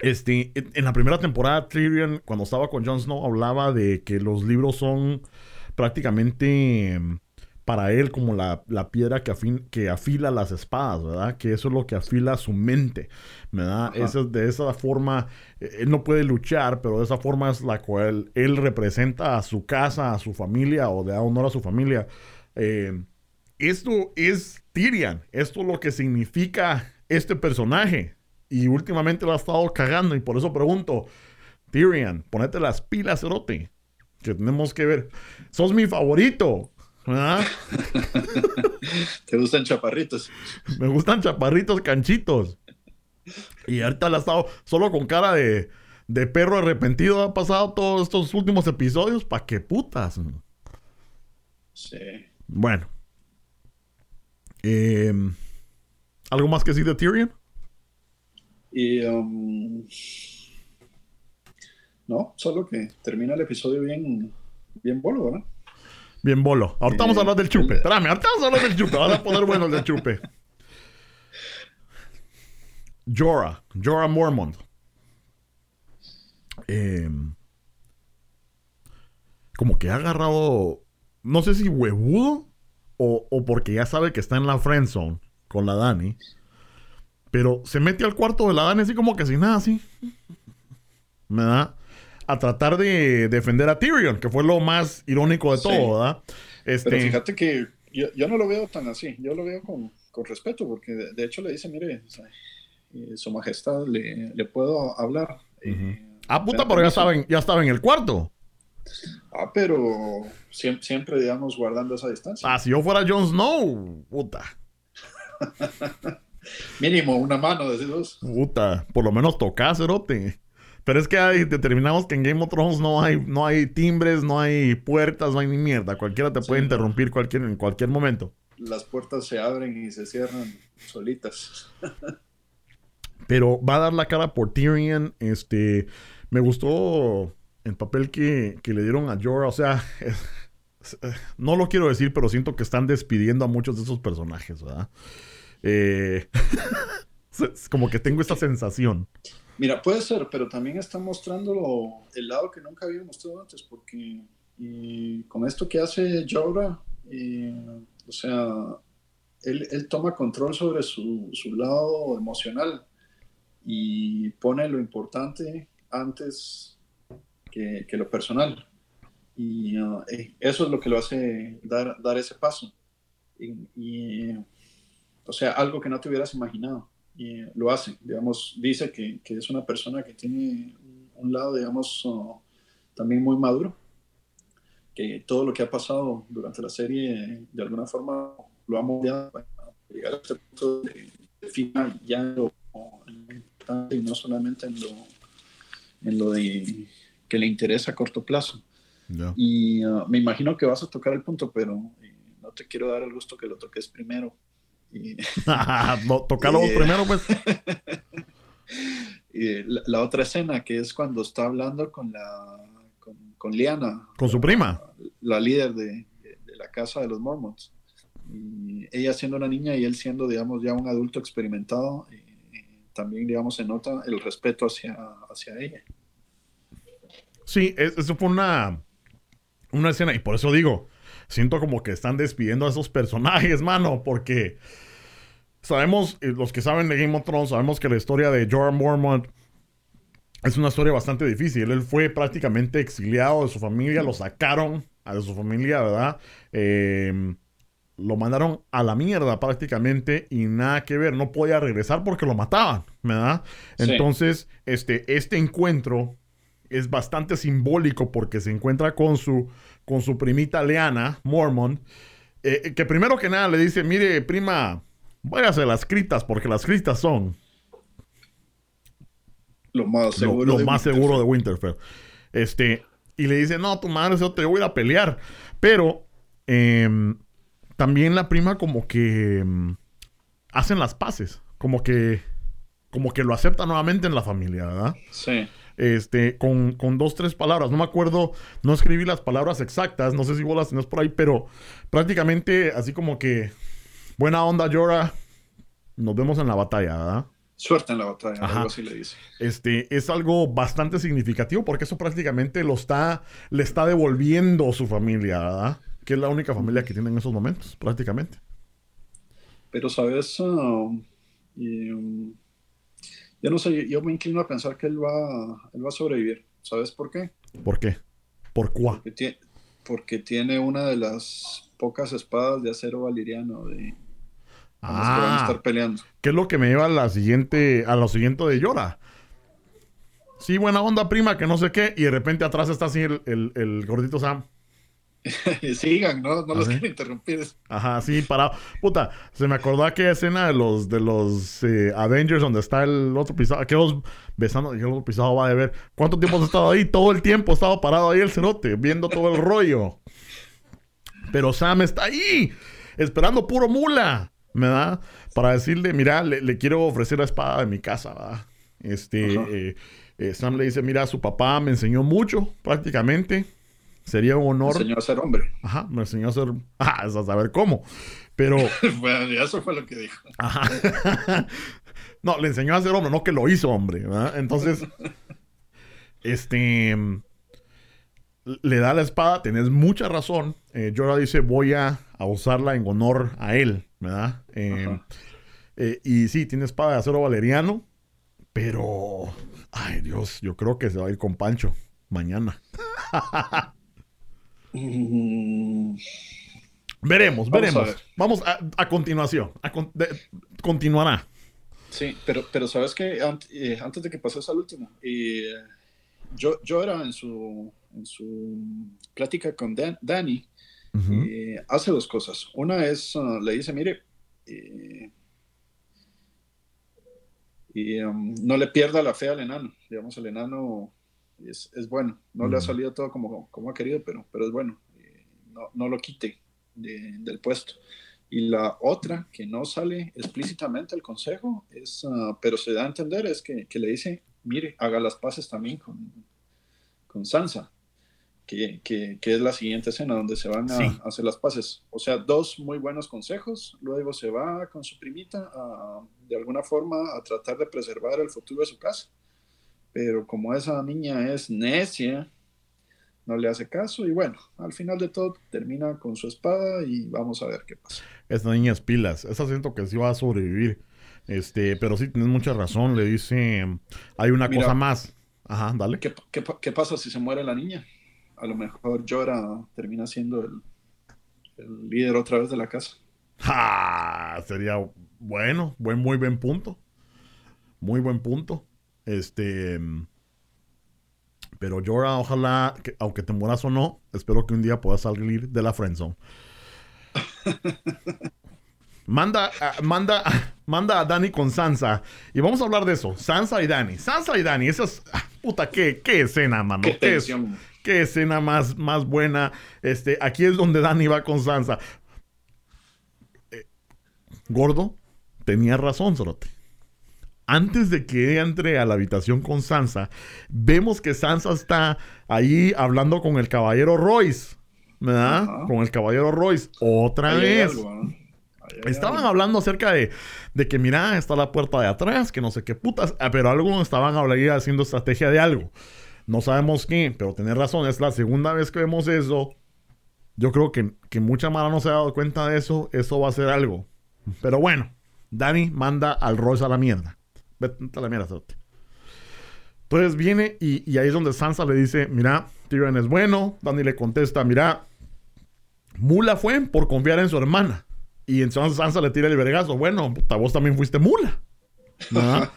este, en la primera temporada, Tyrion, cuando estaba con Jon Snow, hablaba de que los libros son prácticamente em, para él como la, piedra que, que, afila las espadas, ¿verdad? Que eso es lo que afila su mente, ¿verdad? de esa forma, e, él no puede luchar, pero de esa forma es la cual él representa a su casa, a su familia o da honor a su familia. Eh, esto es Tyrion. Esto es lo que significa este personaje. Y últimamente lo ha estado cagando. Y por eso pregunto, Tyrion, ponete las pilas, Erote. Que tenemos que ver. Sos mi favorito. ¿Te gustan chaparritos? Me gustan chaparritos canchitos. Y ahorita la ha estado solo con cara de, de perro arrepentido. Ha pasado todos estos últimos episodios. ¿Para qué putas? Sí. Bueno. Em, ¿Algo más que decir de Tyrion? Y, um, no, solo que termina el episodio bien, bien bolo, ¿verdad? Bien bolo. Ahorita vamos a hablar del chupe. Espérame, ahorita vamos a hablar del chupe. Vamos a poner bueno el del chupe. Jorah. Jorah Mormont. Em, como que ha agarrado. No sé si huevudo o, porque ya sabe que está en la friend zone con la Dani. Pero se mete al cuarto de la Dani así como que sin nada, así. Me da a tratar de defender a Tyrion, que fue lo más irónico de todo, ¿verdad? Este... Pero fíjate que yo, no lo veo tan así, yo lo veo con, respeto, porque de, hecho le dice, mire, eh, su majestad, le, puedo hablar. ah, puta, pero ya, saben, ya estaba en el cuarto. Ah, pero siempre, siempre, digamos, guardando esa distancia. Ah, si yo fuera Jon Snow, puta. Mínimo una mano, decís vos. Puta, por lo menos tocás, cerote. Pero es que hay, determinamos que en Game of Thrones no hay, no hay timbres, no hay puertas, no hay ni mierda. Cualquiera te puede interrumpir cualquier, en cualquier momento. Las puertas se abren y se cierran solitas. Pero va a dar la cara por Tyrion. Este, me gustó el papel que, que le dieron a Jorah. O sea, no lo quiero decir, pero siento que están despidiendo a muchos de esos personajes, ¿verdad? Eh, como que tengo esa sensación. Mira, puede ser, pero también está mostrando el lado que nunca había mostrado antes, porque con esto que hace Jorah, o sea, él, él, toma control sobre su, su, lado emocional y pone lo importante antes que, que lo personal. Y uh, eh, eso es lo que lo hace dar, dar ese paso. Y, y, o sea, algo que no te hubieras imaginado y lo hace. Digamos, dice que, que es una persona que tiene un lado, digamos, también muy maduro, que todo lo que ha pasado durante la serie de alguna forma lo ha moldeado para llegar a este punto de, final ya lo, y no solamente en lo, en lo de que le interesa a corto plazo. Y uh, me imagino que vas a tocar el punto, pero eh, no te quiero dar el gusto que lo toques primero y, no, primero, pues. la, otra escena, que es cuando está hablando con la con, Liana. Con su prima. La, líder de, la casa de los Mormons. Y ella siendo una niña y él siendo, digamos, ya un adulto experimentado, también, digamos, se nota el respeto hacia, hacia ella. Sí, eso fue una, una escena, y por eso digo, siento como que están despidiendo a esos personajes, mano, porque sabemos, eh, los que saben de Game of Thrones, sabemos que la historia de Jorah Mormont es una historia bastante difícil. Él fue prácticamente exiliado de su familia, lo sacaron a de su familia, ¿verdad? Em, lo mandaron a la mierda prácticamente y nada que ver, no podía regresar porque lo mataban, ¿verdad? Entonces, este, este encuentro es bastante simbólico porque se encuentra con su, con su primita Leana, Mormon, eh, que primero que nada le dice, mire, prima, váyase las critas, porque las critas son lo más seguro, lo, más seguro de Winterfell. Este, y le dice, no, tu madre, yo te voy a ir a pelear. Pero em, también la prima como que em, hacen las paces, como que, como que lo acepta nuevamente en la familia, ¿verdad? Sí. Este, con, con dos, tres palabras. No me acuerdo, no escribí las palabras exactas, no sé si vos las tenés por ahí, pero prácticamente así como que Buena onda, Jorah. Nos vemos en la batalla, ¿verdad? Suerte en la batalla, algo así le dice. Este, es algo bastante significativo porque eso prácticamente lo está, le está devolviendo su familia, ¿verdad? Que es la única familia que tiene en esos momentos, prácticamente. Pero, ¿sabes? Um, um, yo no sé, yo me inclino a pensar que él va, él va a sobrevivir. ¿Sabes por qué? ¿Por qué? ¿Por cuál? Porque, porque tiene una de las pocas espadas de acero valeriano de, Ah, que van a estar peleando. ¿Qué es lo que me lleva a la siguiente, a lo siguiente de Llora? Sí, buena onda, prima, que no sé qué. Y de repente atrás está así el, el, gordito Sam. Sigan, ¿no? No los quiero interrumpir. Ajá, sí, parado. Puta, se me acordó aquella escena de los, de los eh, Avengers donde está el otro pisado. Aquellos besando, el otro pisado va a ver. ¿Cuánto tiempo has estado ahí? Todo el tiempo he estado parado ahí el cerote, viendo todo el rollo. Pero Sam está ahí, esperando puro mula. ¿me da? Para decirle, mira, le, quiero ofrecer la espada de mi casa, ¿verdad? Este, eh, eh, Sam le dice, mira, su papá me enseñó mucho, prácticamente. Sería un honor. Me enseñó a ser hombre. Ajá, me enseñó a ser. Ah, a saber cómo. Pero. bueno, eso fue lo que dijo. Ajá. no, le enseñó a ser hombre, no que lo hizo hombre, ¿verdad? Entonces. este. Le da la espada, tenés mucha razón. Eh, Jorah dice: Voy a usarla en honor a él. ¿verdad? Em, eh, y sí, tiene espada de acero valeriano, pero, ay Dios, yo creo que se va a ir con Pancho mañana. Veremos, veremos. Vamos a, continuación, continuará. Sí, pero, pero sabes que eh, antes de que pases al último, y yo, yo era en su, en su plática con Dan, Danny, eh, hace dos cosas. Una es, uh, le dice, mire, eh, y um, no le pierda la fe al enano. Digamos, el enano es, es bueno. No le ha salido todo como, como ha querido, pero, pero es bueno. Eh, no, no, lo quite del puesto. Y la otra, que no sale explícitamente el consejo, es, uh, pero se da a entender, es que, que, le dice, mire, haga las paces también con, con Sansa que, que, es la siguiente escena donde se van a, hacer las paces. O sea, dos muy buenos consejos, luego se va con su primita a, de alguna forma a tratar de preservar el futuro de su casa. Pero como esa niña es necia, no le hace caso y bueno, al final de todo termina con su espada y vamos a ver qué pasa. Esta niña es pilas, esa siento que sí va a sobrevivir. Este, pero sí tienes mucha razón, le dice, hay una cosa más. Ajá, dale. ¿qué, qué, qué pasa si se muere la niña? a lo mejor Llora termina siendo el, líder otra vez de la casa. Sería bueno, buen, muy buen punto. Muy buen punto. Este. Pero Llora, ojalá, que, aunque te mueras o no, espero que un día puedas salir de la friendzone. manda, manda, manda a Dani con Sansa. Y vamos a hablar de eso. Sansa y Dani. Sansa y Dani. Esa es. Ah, puta, qué, qué escena, mano. Qué, qué escena más, más buena. Este, aquí es donde Dani va con Sansa. Eh, gordo, tenía razón, Zorote. Antes de que entre a la habitación con Sansa, vemos que Sansa está ahí hablando con el caballero Royce. ¿Verdad? Con el caballero Royce. Otra vez. Estaban hablando acerca de, de, que, mira, está la puerta de atrás, que no sé qué putas, ah, pero algunos estaban hablando, haciendo estrategia de algo. No sabemos qué, pero tenés razón, es la segunda vez que vemos eso. Yo creo que, que mucha mala no se ha dado cuenta de eso. Eso va a ser algo. Pero bueno, Dani manda al Royce a la mierda. Vete a la mierda, Entonces viene y, y, ahí es donde Sansa le dice, mira, Tyrion es bueno. Dani le contesta, mira, Mula fue por confiar en su hermana. Y entonces Sansa le tira el vergazo. Bueno, puta, vos también fuiste mula.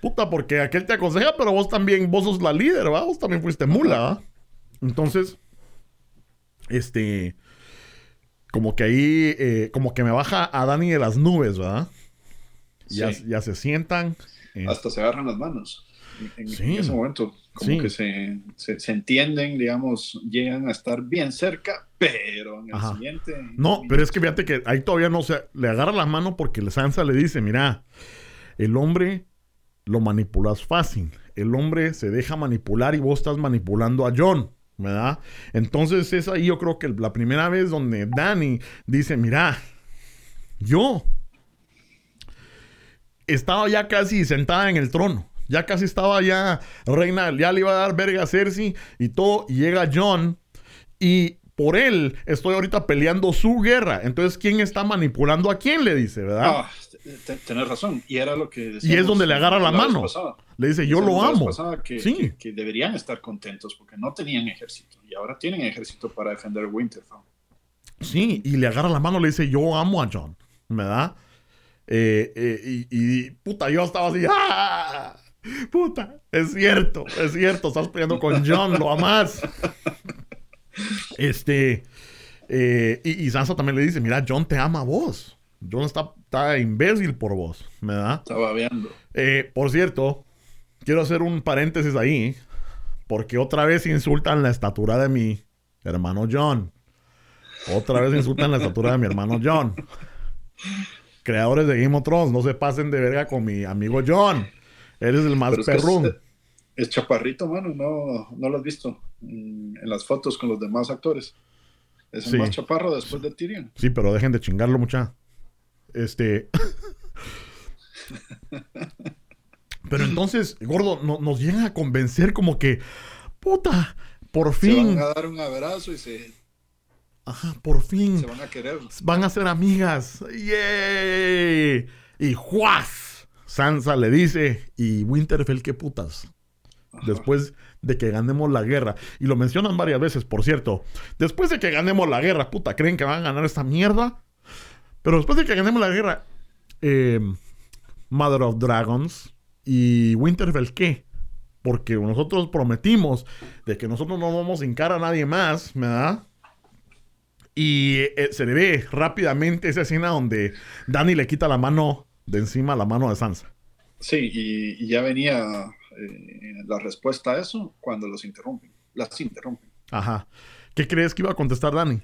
Puta, porque aquel te aconseja, pero vos también, vos sos la líder, ¿va? Vos también fuiste mula, ¿va? Entonces, este, como que ahí, eh, como que me baja a Dani de las nubes, ¿verdad? Ya, ya se sientan. Eh. Hasta se agarran las manos. En, ese momento, como que se, se, entienden, digamos, llegan a estar bien cerca, pero en el siguiente. No, pero es que fíjate que ahí todavía no se le agarra la mano porque Sansa le dice: Mira, el hombre lo manipulas fácil. El hombre se deja manipular y vos estás manipulando a John, ¿verdad? Entonces es ahí yo creo que la primera vez donde Danny dice, mira, yo estaba ya casi sentada en el trono. Ya casi estaba ya reina, ya le iba a dar verga a Cersei y todo. Y llega John y por él estoy ahorita peleando su guerra. Entonces, ¿quién está manipulando a quién? Le dice, ¿verdad? Ah, Tienes razón. Y era lo que Y es donde le agarra la, mano. Le dice, yo lo amo. Que, sí. que, deberían estar contentos porque no tenían ejército. Y ahora tienen ejército para defender Winterfell. Sí, y le agarra la mano, le dice, yo amo a John. ¿Verdad? Eh, eh, y, puta, yo estaba así, ¡ah! Puta, es cierto, es cierto, estás peleando con John, lo amas. Este, eh, y, y Sansa también le dice, mira, John te ama a vos. John está, está imbécil por vos, ¿verdad? Estaba viendo. Eh, por cierto, quiero hacer un paréntesis ahí, porque otra vez insultan la estatura de mi hermano John. Otra vez insultan la estatura de mi hermano John. Creadores de Game of Thrones, no se pasen de verga con mi amigo John. Eres el más perrún. Es, chaparrito, mano, no, no lo has visto en, las fotos con los demás actores. Es el más chaparro después de Tyrion. Sí, pero dejen de chingarlo, mucha. Este. Pero entonces, gordo, nos llegan a convencer como que, puta, por fin. Se van a dar un abrazo y se. Ajá, por fin. Se van a querer. Van a ser amigas. ¡Yay! Y ¡juas! Sansa le dice, y Winterfell, qué putas. Después de que ganemos la guerra. Y lo mencionan varias veces, por cierto. Después de que ganemos la guerra, puta, ¿creen que van a ganar esta mierda? Pero después de que ganemos la guerra, eh, Mother of Dragons y Winterfell, ¿qué? porque nosotros prometimos de que nosotros no vamos a hincar a nadie más, ¿verdad? Y eh, se le ve rápidamente esa escena donde Dani le quita la mano de encima la mano de Sansa. Sí, y, y ya venía eh, la respuesta a eso cuando los interrumpen, las interrumpen. Ajá. ¿Qué crees que iba a contestar Dani?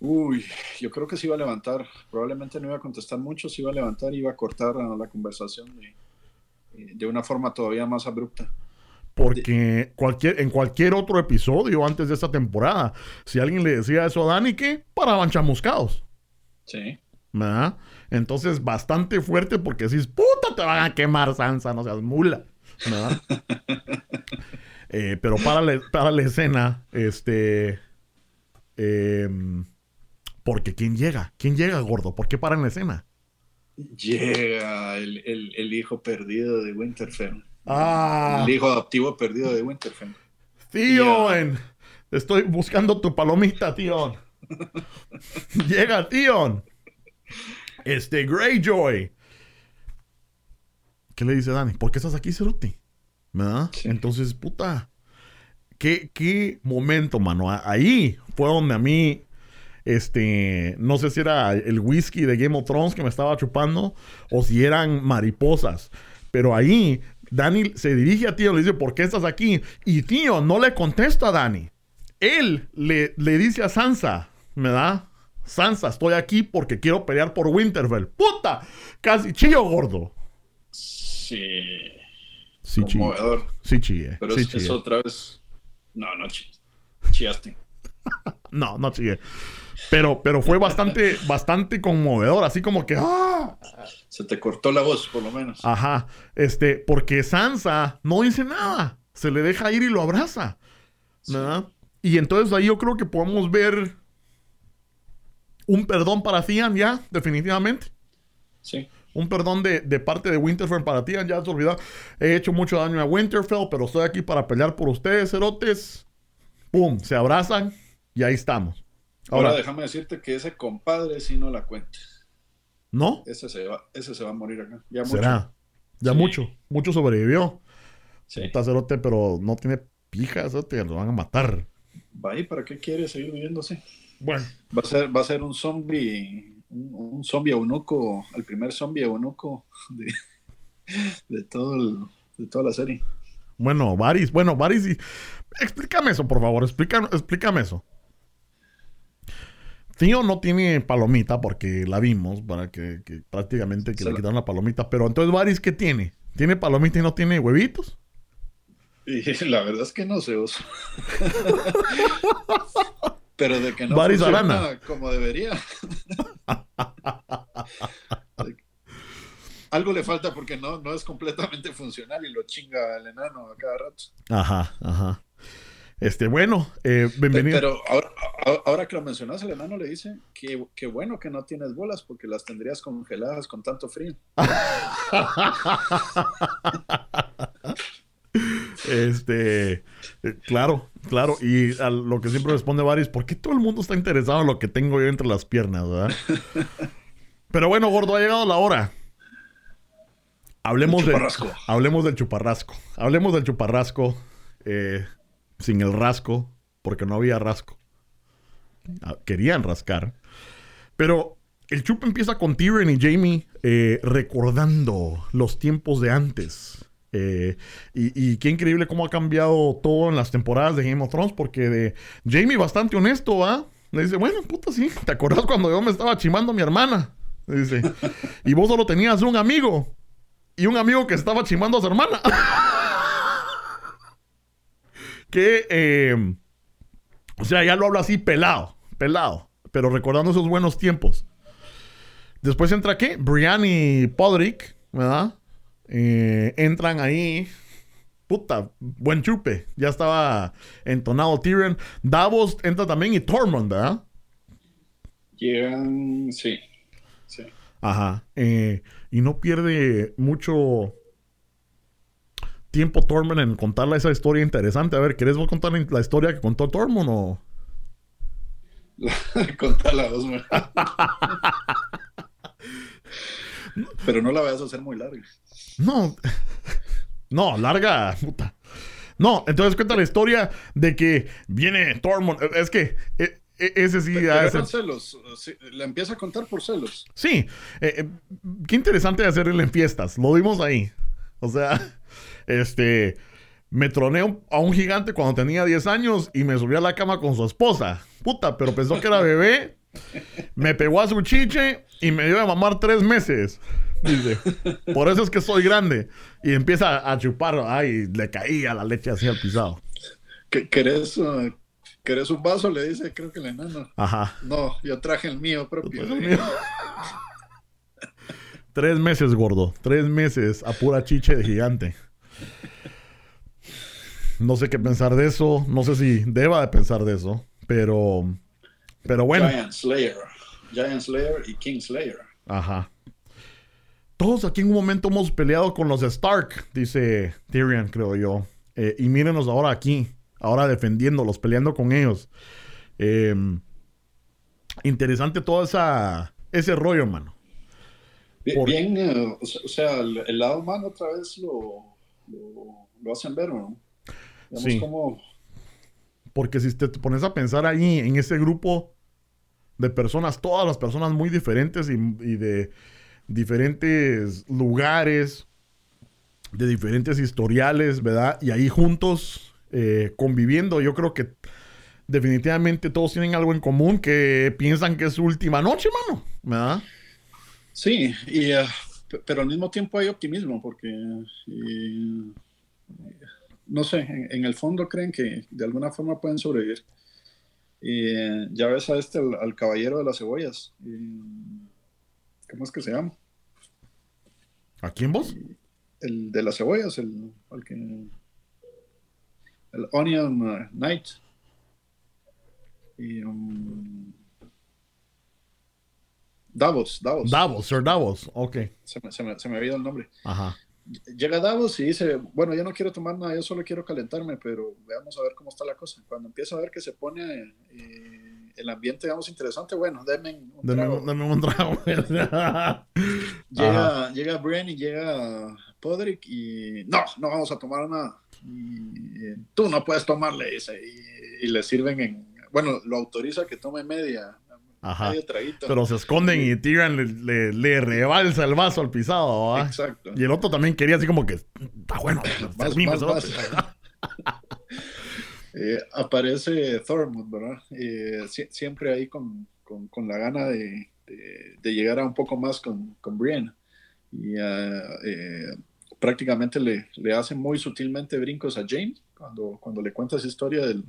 Uy, yo creo que se iba a levantar. Probablemente no iba a contestar mucho, se iba a levantar y iba a cortar la conversación de, de una forma todavía más abrupta. Porque cualquier, en cualquier otro episodio antes de esta temporada, si alguien le decía eso a Dani, ¿qué? Paraban chamuscados. Sí. ¿Verdad? Entonces, bastante fuerte porque decís, puta, te van a quemar Sansa, no seas mula. ¿Verdad? eh, pero para la, para la escena, este. Eh, porque ¿quién llega? ¿Quién llega, gordo? ¿Por qué para en la escena? Llega el, el, el hijo perdido de Winterfell. Ah. El hijo adoptivo perdido de Winterfell. Tío, estoy buscando tu palomita, tío. Llega, tío. Este, Greyjoy. ¿Qué le dice Dani? ¿Por qué estás aquí, Cerote? ¿Verdad? Sí. Entonces, puta. ¿qué, ¿Qué momento, mano? Ahí fue donde a mí este, no sé si era el whisky de Game of Thrones que me estaba chupando o si eran mariposas. Pero ahí Dani se dirige a Tío, le dice, ¿por qué estás aquí? Y Tío no le contesta a Dani. Él le, le dice a Sansa, ¿me da? Sansa, estoy aquí porque quiero pelear por Winterfell. ¡Puta! Casi chillo gordo. Sí. Sí, Conmovedor. Sí, chille. Pero sí, es, chille. es otra vez. No, no chille. Chillaste. no, no chille. Pero, pero fue bastante, bastante conmovedor, así como que ¡ah! Se te cortó la voz, por lo menos. Ajá. Este, porque Sansa no dice nada. Se le deja ir y lo abraza. ¿Verdad? Y entonces ahí yo creo que podemos ver un perdón para Theon ya, definitivamente. Sí. Un perdón de, de parte de Winterfell para Theon, ya se olvidó. He hecho mucho daño a Winterfell, pero estoy aquí para pelear por ustedes, cerotes. Pum, se abrazan y ahí estamos. Ahora, Ahora, déjame decirte que ese compadre sí no la cuenta. ¿No? Ese se va, ese se va a morir acá. Ya ¿Será? mucho. Ya Sí. mucho. Mucho sobrevivió. Sí. Puta cerote, pero no tiene pija, cerote, lo van a matar. Va ahí, ¿para qué quiere seguir viviendo así? Bueno. Va a ser, va a ser un zombie, un, un zombie eunuco, el primer zombie eunuco de, de, todo el- de toda la serie. Bueno, Varys, bueno, Varys, y- explícame eso, por favor, explícame, explícame eso. Tío no tiene palomita porque la vimos, para que, que prácticamente que le la- quitaron la palomita. Pero entonces, Varys, ¿qué tiene? ¿Tiene palomita y no tiene huevitos? Y la verdad es que no se usa. Pero de que no Varys funciona Arana. como debería. Algo le falta porque no, no es completamente funcional y lo chinga el enano a cada rato. Ajá, ajá. Este, bueno, eh, bienvenido. Pero ahora, que lo mencionas, el enano le dice que, que bueno que no tienes bolas porque las tendrías congeladas con tanto frío. Este, eh, claro, claro. Y a lo que siempre responde Varys, ¿por qué todo el mundo está interesado en lo que tengo yo entre las piernas, verdad? Pero bueno, gordo, ha llegado la hora. Hablemos, El de, chuparrasco. hablemos del chuparrasco. Hablemos del chuparrasco eh, sin el rasco, porque no había rasco. Ah, Querían rascar. Pero el chup empieza con Tyrion y Jamie eh, recordando los tiempos de antes. Eh, y, qué increíble cómo ha cambiado todo en las temporadas de Game of Thrones, porque de Jamie bastante honesto, ¿va? Le dice, bueno, puta, sí, ¿te acordás cuando yo me estaba chimando a mi hermana? Le dice, y vos solo tenías un amigo, y un amigo que estaba chimando a su hermana. que, eh, o sea, ya lo habla así pelado, pelado, pero recordando esos buenos tiempos. Después entra qué? Brian y Podrick, ¿verdad? Eh, entran ahí. Puta, buen chupe. Ya estaba entonado Tyrion. Davos entra también y Tormund, ¿verdad? Llegan, sí, sí. Ajá. Eh, y no pierde mucho tiempo Tormund en contarle esa historia interesante. A ver, ¿querés vos contar la historia que contó Tormund o...? Contar la voz, güey. Pero no la vayas a hacer muy larga. No. No, larga, puta. No, entonces cuenta la historia de que viene Tormund. Es que e, e, ese sí. Celos. Le empieza a contar por celos. Sí. Eh, eh, qué interesante hacerle en fiestas. Lo vimos ahí. O sea, este. Me troné a un gigante cuando tenía 10 años y me subí a la cama con su esposa. Puta, pero pensó que era bebé. Me pegó a su chiche y me dio a mamar tres meses. Dice, por eso es que soy grande. Y empieza a chupar, ay, le caía la leche así al pisado. ¿Querés, uh, ¿Querés un vaso? Le dice, creo que el enano. Ajá. No, yo traje el mío propio. Tres meses, gordo. Tres meses a pura chiche de gigante. No sé qué pensar de eso. No sé si deba de pensar de eso. Pero. Pero bueno. Giant Slayer. Giant Slayer y King Slayer. Ajá. Todos aquí en un momento hemos peleado con los Stark, dice Tyrion, creo yo. Eh, y mírenos ahora aquí, ahora defendiéndolos, peleando con ellos. Em, interesante todo esa, ese rollo, mano. Bien, eh, o sea, el, lado humano otra vez lo, lo, hacen ver, ¿no? sí. Porque si te pones a pensar ahí en ese grupo de personas, todas las personas muy diferentes y de diferentes lugares, de diferentes historiales, ¿verdad? Y ahí juntos eh, conviviendo, yo creo que definitivamente todos tienen algo en común que piensan que es su última noche, mano, ¿verdad? Sí, y, eh, pero al mismo tiempo hay optimismo porque, no sé, en, el fondo creen que de alguna forma pueden sobrevivir. Y eh, ya ves a este, al, caballero de las cebollas. ¿Cómo es que se llama? ¿A quién vos? El de las cebollas, el, el que. El Onion uh, Knight. Y. Um, Davos, Davos. Davos, Sir Davos, ok. Se me, se me, se me había ido el nombre. Ajá. Llega Davos y dice, bueno, yo no quiero tomar nada, yo solo quiero calentarme, pero veamos a ver cómo está la cosa. Cuando empieza a ver que se pone eh, el ambiente, digamos, interesante, bueno, denme un trago. Denme un trago. llega, llega Brian y llega Podrick y no, no vamos a tomar nada. Y, eh, tú no puedes tomarle, dice, y, y le sirven en, bueno, lo autoriza que tome media, Ajá. Pero se esconden y tiran, le, le, rebalsa el vaso al pisado. Exacto. Y el otro también quería así como que, está bueno, más, más, eh, aparece Thormund, ¿verdad? Eh, siempre ahí con, con, con la gana de, de, llegar a un poco más con, con Brienne. Y uh, eh, prácticamente le, le hace muy sutilmente brincos a James cuando, cuando le cuenta esa historia del,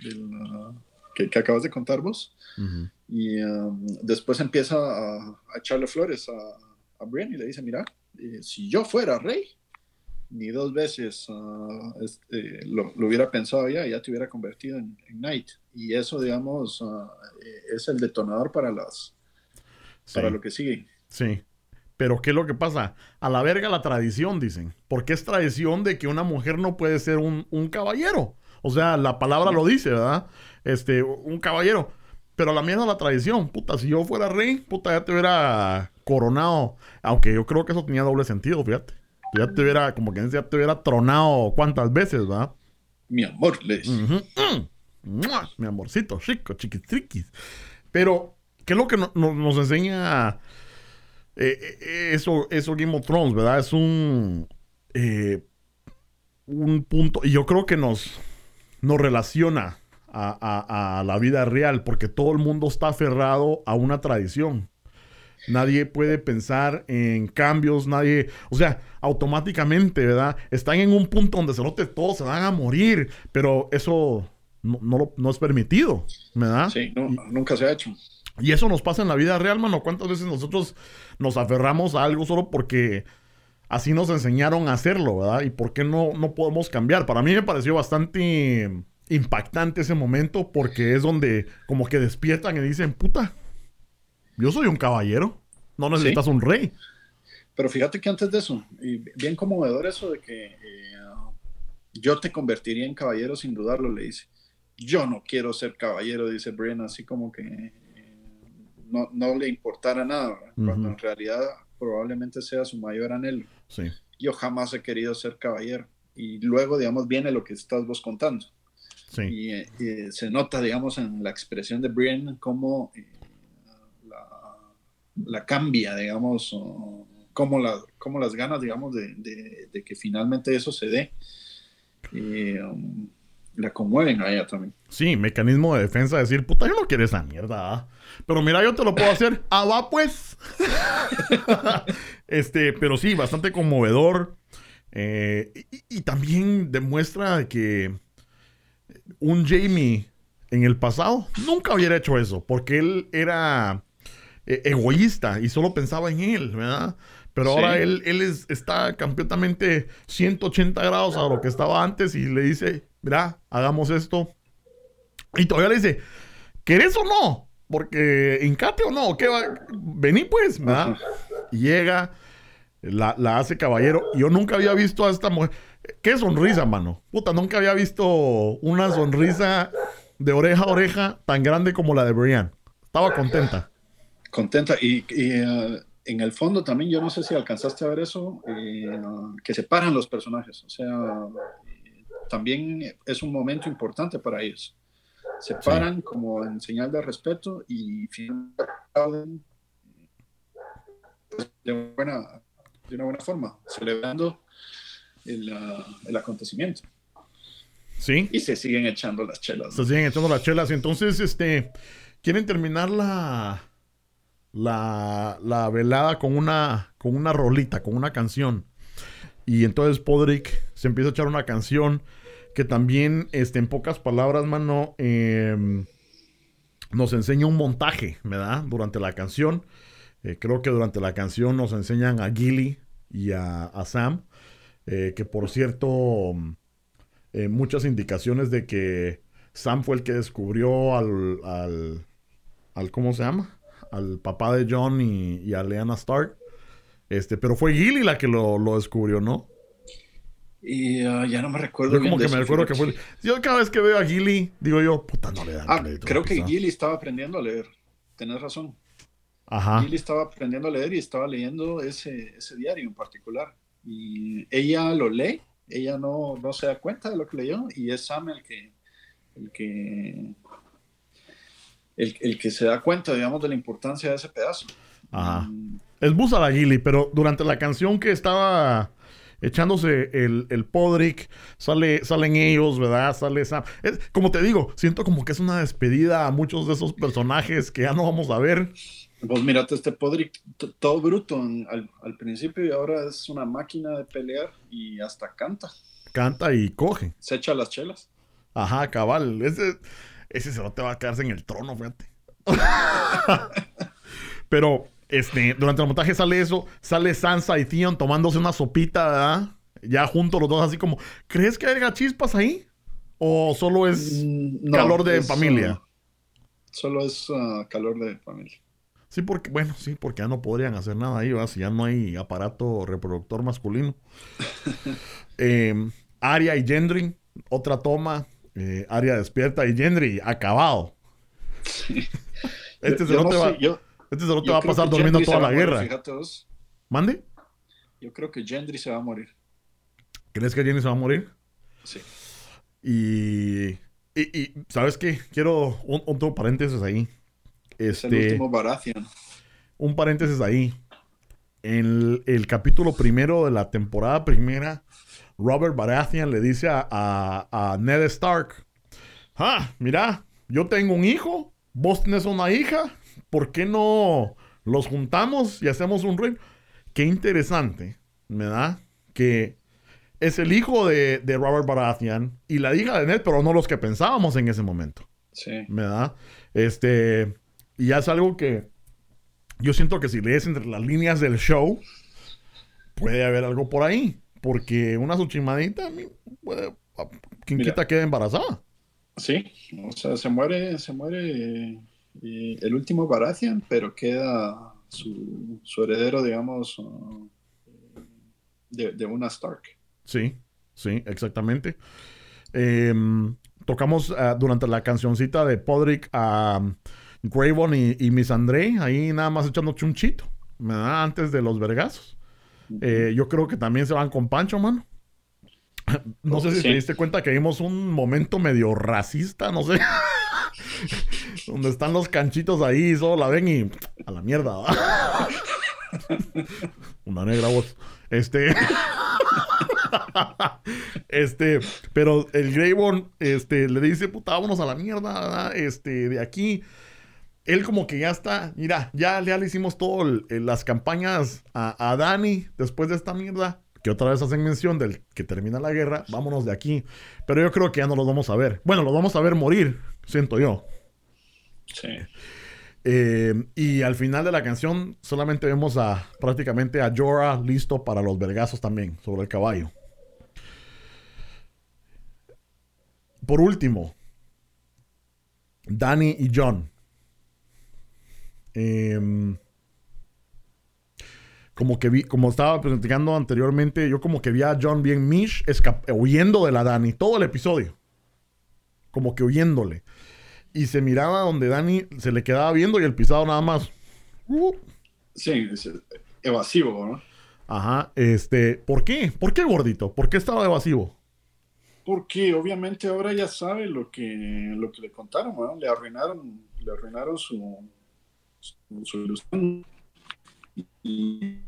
del uh, que, que, acabas de contar vos. Y um, después empieza a, echarle flores a, a Brian y le dice, mira, eh, si yo fuera rey, ni dos veces uh, este, lo, hubiera pensado ya, ya te hubiera convertido en, Knight. Y eso, digamos, uh, es el detonador para las para lo que sigue. Sí. Pero ¿qué es lo que pasa? A la verga la tradición, dicen. Porque es tradición de que una mujer no puede ser un, un caballero. O sea, la palabra lo dice, ¿verdad? Este, un caballero. Pero la mierda la tradición. Puta, si yo fuera rey, puta, ya te hubiera coronado. Aunque yo creo que eso tenía doble sentido, fíjate. Ya te hubiera, como que ya te hubiera tronado cuántas veces, ¿verdad? Mi amor, les. Mi amorcito, chico, chiquitriquis. Pero, ¿qué es lo que nos enseña eh, eh, eso, eso Game of Thrones, verdad? Es un, eh, un punto, y yo creo que nos, nos relaciona a, la vida real, porque todo el mundo está aferrado a una tradición. Nadie puede pensar en cambios, nadie, o sea, automáticamente, ¿verdad? Están en un punto donde se note todos se van a morir, pero eso no, no, es permitido, ¿verdad? Sí, nunca se ha hecho. Y eso nos pasa en la vida real, mano. ¿Cuántas veces nosotros nos aferramos a algo solo porque así nos enseñaron a hacerlo, ¿verdad? Y por qué no, no podemos cambiar. Para mí me pareció bastante impactante ese momento porque es donde como que despiertan y dicen, puta, yo soy un caballero, no necesitas un rey. Pero fíjate que antes de eso, y bien conmovedor eso de que eh, yo te convertiría en caballero sin dudarlo, le dice. Yo no quiero ser caballero, dice Brian, así como que eh, no, no, le importara nada, cuando en realidad probablemente sea su mayor anhelo. Sí. Yo jamás he querido ser caballero. Y luego, digamos, viene lo que estás vos contando. Sí. Y, eh, eh, se nota, digamos, en la expresión de Brian cómo eh, la, la cambia, digamos, o cómo, la, cómo las ganas, digamos, de, de- de que finalmente eso se dé. Um, la conmueven a ella también. Sí, mecanismo de defensa, decir, puta, yo no quiero esa mierda. ¿ah? Pero mira, yo te lo puedo hacer. Ah, va pues. este, pero sí, bastante conmovedor. Eh, y, y también demuestra que un Jamie en el pasado nunca hubiera hecho eso, porque él era eh, egoísta y solo pensaba en él, ¿verdad? Pero Sí. ahora él, él es- está completamente 180 grados a lo que estaba antes y le dice, mira, hagamos esto. Y todavía le dice, ¿querés o no? Porque encate o no, ¿qué va? Vení pues, ¿verdad? Y llega, la, la hace caballero. Yo nunca había visto a esta mujer. Qué sonrisa, mano. Puta, nunca había visto una sonrisa de oreja a oreja tan grande como la de Brian. Estaba contenta. contenta y, y, eh, en el fondo también yo no sé si alcanzaste a ver eso eh, que separan los personajes o sea también es un momento importante para ellos se paran como en señal de respeto y finalmente pues, de, buena, de una buena forma celebrando el, el acontecimiento ¿Sí? y se siguen echando las chelas Se ¿no? siguen echando las chelas. Y entonces, este, quieren terminar la, la, la velada con una, con una rolita, con una canción. Y entonces Podrick se empieza a echar una canción que también, este, en pocas palabras, mano, em, nos enseña un montaje, ¿verdad? Durante la canción. Eh, creo que durante la canción nos enseñan a Gilly y a, a Sam. Eh, que por cierto, eh, muchas indicaciones de que Sam fue el que descubrió al, al, al ¿cómo se llama? Al papá de John y, y a Lyanna Stark. Este, pero fue Gilly la que lo, lo descubrió, ¿no? y ah, ya no me recuerdo Yo como que me recuerdo que fue... Yo cada vez que veo a Gilly, digo yo, puta, no le dan Ah, creo que. Gilly estaba aprendiendo a leer. Tenés razón. Ajá. Gilly estaba aprendiendo a leer y estaba leyendo ese, ese diario en particular. Y ella lo lee, ella no, no se da cuenta de lo que leyó y es Sam el que, el que, el, el que se da cuenta, digamos, de la importancia de ese pedazo. Ajá. Mm, Es Busa la Gilly, pero durante la canción que estaba echándose el, el Podrick, sale, salen ellos, ¿verdad? Sale Sam. Es- como te digo, siento como que es una despedida a muchos de esos personajes que ya no vamos a ver. Vos mirate este Podrick todo bruto al, al principio y ahora es una máquina de pelear y hasta canta, Canta y coge. se echa las chelas. Ajá, cabal. Ese, ese cerote va a quedarse en el trono, fíjate. Pero, este, durante el montaje sale eso, sale Sansa y Theon tomándose una sopita, ¿verdad? Ya juntos los dos, así como, ¿crees que haya chispas ahí? ¿O solo es Mm, no, calor de es, familia? solo es calor de familia. Sí, porque, bueno, sí, porque ya no podrían hacer nada ahí. Si ya no hay aparato reproductor masculino. Eh, Aria y Gendry, otra toma. Eh, Aria despierta y Gendry acabado. Este se no te va, sé, yo- este te va a pasar durmiendo Gendry toda la morir, guerra. ¿Mande? Yo creo que Gendry se va a morir. ¿Crees que Jenny se va a morir? Sí. Y, y, y, ¿sabes qué? Quiero un, otro paréntesis ahí. Es el Este, último Baratheon. un paréntesis ahí. En el, el capítulo primero de la temporada primera, Robert Baratheon le dice a, a- a Ned Stark: Ah, mira, yo tengo un hijo, vos tenés una hija, ¿por qué no los juntamos y hacemos un reino? Qué interesante, ¿verdad? Que es el hijo de, de Robert Baratheon y la hija de Ned, pero no los que pensábamos en ese momento. Sí. ¿verdad? Este, y ya es algo que yo siento que si lees entre las líneas del show, puede haber algo por ahí. Porque una suchimadita, a mí, puede, quien Mira. quita queda embarazada. Sí. O sea, se muere, se muere eh, el último Baratheon, pero queda su, su heredero, digamos, ah, de, de una Stark. Sí, sí, exactamente. Em, tocamos ah, durante la cancioncita de Podrick a Gravon y, y Miss André, ahí nada más echando chunchito. ¿verdad? Antes de los vergazos. Eh, yo creo que también se van con Pancho, mano. No sé si te diste cuenta que vimos un momento medio racista, no sé. Donde están los canchitos ahí, solo la ven y a la mierda. Una negra voz. Este. este, pero el Greyborn, este, le dice, puta, vámonos a la mierda, este, de aquí. Él como que ya está, mira, ya, ya le hicimos todo las campañas a, a Dani después de esta mierda que otra vez hacen mención del que termina la guerra, vámonos de aquí. Pero yo creo que ya no los vamos a ver. Bueno, los vamos a ver morir, siento yo. Sí. Eh, y al final de la canción solamente vemos a prácticamente a Jorah listo para los vergazos también, sobre el caballo. Por último, Danny y John. Eh, como que vi, como estaba platicando anteriormente, yo como que vi a John bien Mish huyendo de la Dani, todo el episodio. Como que huyéndole. Y se miraba donde Dani se le quedaba viendo y el pisado nada más. Uh. Sí, evasivo, ¿no? Ajá, este, ¿por qué? ¿Por qué gordito? ¿Por qué estaba evasivo? Porque obviamente ahora ya sabe lo que, lo que le contaron, ¿no? Le arruinaron, le arruinaron su, ilusión y,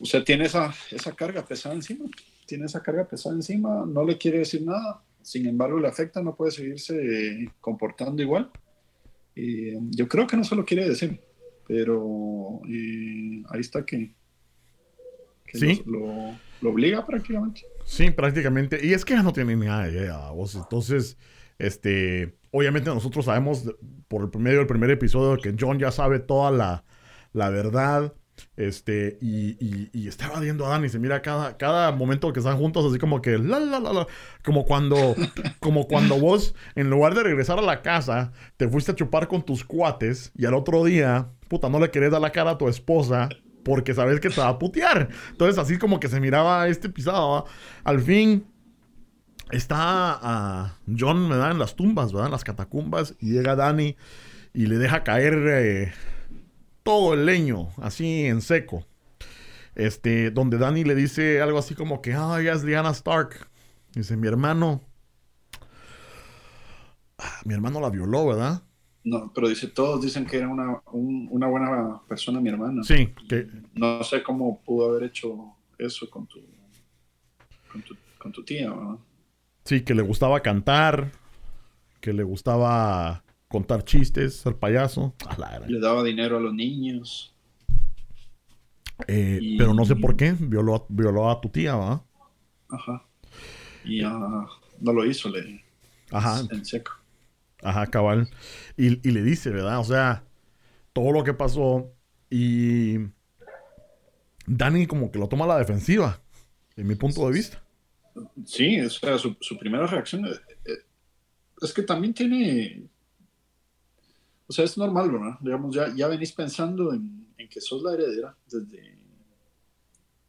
o sea, tiene esa, esa carga pesada encima, tiene esa carga pesada encima, no le quiere decir nada, sin embargo le afecta, no puede seguirse comportando igual. Yo creo que no se lo quiere decir, pero ahí está que, lo, obliga prácticamente. Sí, prácticamente. Y es que ya no tiene ni idea, vos. Entonces, este, obviamente nosotros sabemos por el medio del primer episodio que John ya sabe toda la, la verdad. Este, y, y, está evadiendo a Dani. Se mira cada, cada momento que están juntos, así como que la la la la. Como cuando, como cuando vos, en lugar de regresar a la casa, te fuiste a chupar con tus cuates y al otro día, puta, no le querés dar la cara a tu esposa porque sabes que te va a putear. Entonces, así como que se miraba este pisado. Al fin, está a John, ¿verdad? En las tumbas, ¿verdad? En las catacumbas. Y llega Dani y le deja caer eh, todo el leño, así en seco. Este, donde Dani le dice algo así como que, ah, ya es Diana Stark. Dice, mi hermano. Ah, mi hermano la violó, ¿verdad? No, pero dice, todos dicen que era una, una buena persona mi hermano. Sí, que... No sé cómo pudo haber hecho eso con tu, con tu, con tu tía, ¿verdad? Sí, que le gustaba cantar, que le gustaba contar chistes, ser payaso. le daba dinero a los niños. Eh, pero no sé por qué, violó, violó a tu tía, ¿va? Ajá. Y no lo hizo, le... Ajá. En seco. Ajá, cabal. Y, y le dice, ¿verdad? O sea, todo lo que pasó y... Dani como que lo toma a la defensiva, en mi punto de vista. Sí, o sea, su, primera reacción es, eh, eh, es, que también tiene, o sea, es normal, ¿verdad? Digamos, ya, ya venís pensando en, que sos la heredera desde,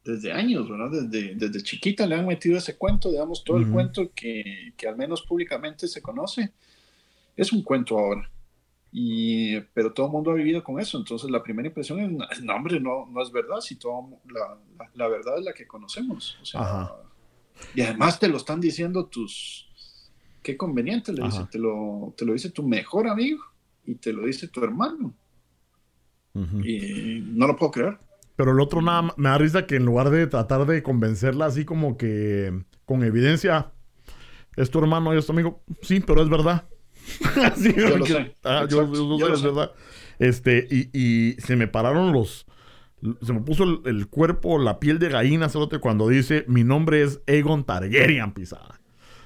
desde años, ¿verdad? Desde, desde chiquita le han metido ese cuento, digamos, todo el cuento que, que, al menos públicamente se conoce, es un cuento ahora. Y, pero todo el mundo ha vivido con eso, entonces la primera impresión es, no, hombre, no, no es verdad, si todo, la, la, verdad es la que conocemos. O sea, y además te lo están diciendo tus... Qué conveniente, le dice, te, lo, te lo dice tu mejor amigo y te lo dice tu hermano. Y no lo puedo creer. Pero el otro nada me da risa que en lugar de tratar de convencerla así como que con evidencia, es tu hermano y es tu amigo. Sí, pero es verdad. así, yo, lo sé. Ah, yo, yo, es verdad. Este, y, y se me pararon los, se me puso el, cuerpo, la piel de gallina, cerote, cuando dice, mi nombre es Egon Targaryen, pisada.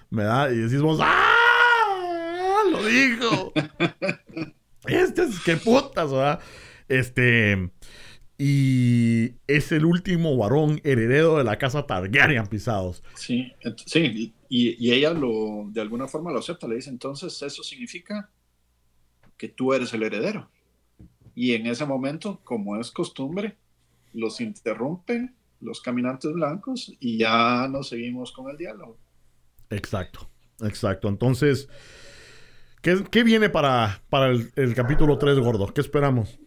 da Y decimos, ¡ah! Lo dijo. este es, qué putas, ¿verdad? Este... Y es el último varón heredero de la casa Targaryen, pisados. Sí, sí, y, y, ella lo, de alguna forma lo acepta, le dice, entonces eso significa que tú eres el heredero. Y en ese momento, como es costumbre, los interrumpen los caminantes blancos y ya nos seguimos con el diálogo. Exacto, exacto. Entonces, ¿qué, viene para, para el, capítulo 3, gordo? ¿Qué esperamos?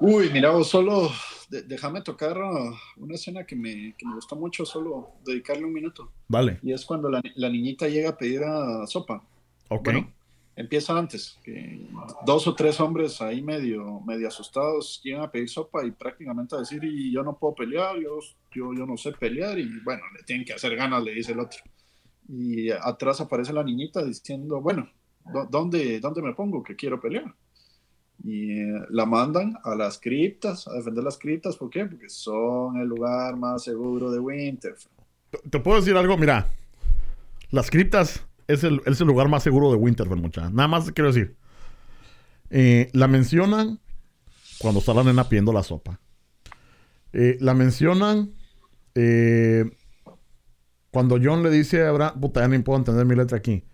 Uy, mira, solo déjame tocar uh, una escena que me, que me, gustó mucho, solo dedicarle un minuto. Vale. Y es cuando la, la niñita llega a pedir a sopa. Ok. Empieza antes, que dos o tres hombres ahí medio, medio asustados llegan a pedir sopa y prácticamente a decir, y yo no puedo pelear, yo, yo, yo no sé pelear, y bueno, le tienen que hacer ganas, le dice el otro. Y atrás aparece la niñita diciendo, bueno, ¿dónde, dónde me pongo que quiero pelear? y eh, la mandan a las criptas, a defender las criptas. ¿Por qué? Porque son el lugar más seguro de Winterfell. Te puedo decir algo, mira, las criptas es el, es el lugar más seguro de Winterfell, mucha. Nada más quiero decir. Eh, la mencionan cuando está la nena pidiendo la sopa. Eh, la mencionan cuando John le dice a Abraham, puta, ya ni puedo entender mi letra aquí.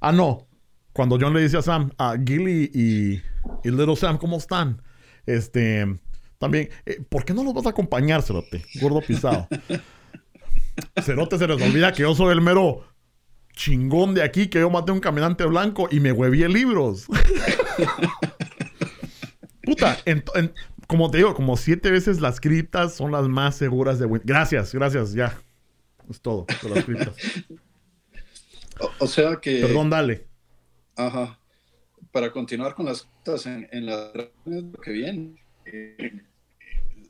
Ah, no. Cuando John le dice a Sam, a Gilly y y Little Sam, ¿cómo están? Este, también, eh, ¿por qué no los vas a acompañar, Cerote? Gordo pisado. Cerote se les olvida que yo soy el mero chingón de aquí, que yo maté a un caminante blanco y me huevié libros. Puta, como te digo, como siete veces las criptas son las más seguras de Gracias, gracias, ya. Es todo, las criptas. o sea que... Perdón, dale. Ajá para continuar con las cosas en, en la que viene, eh,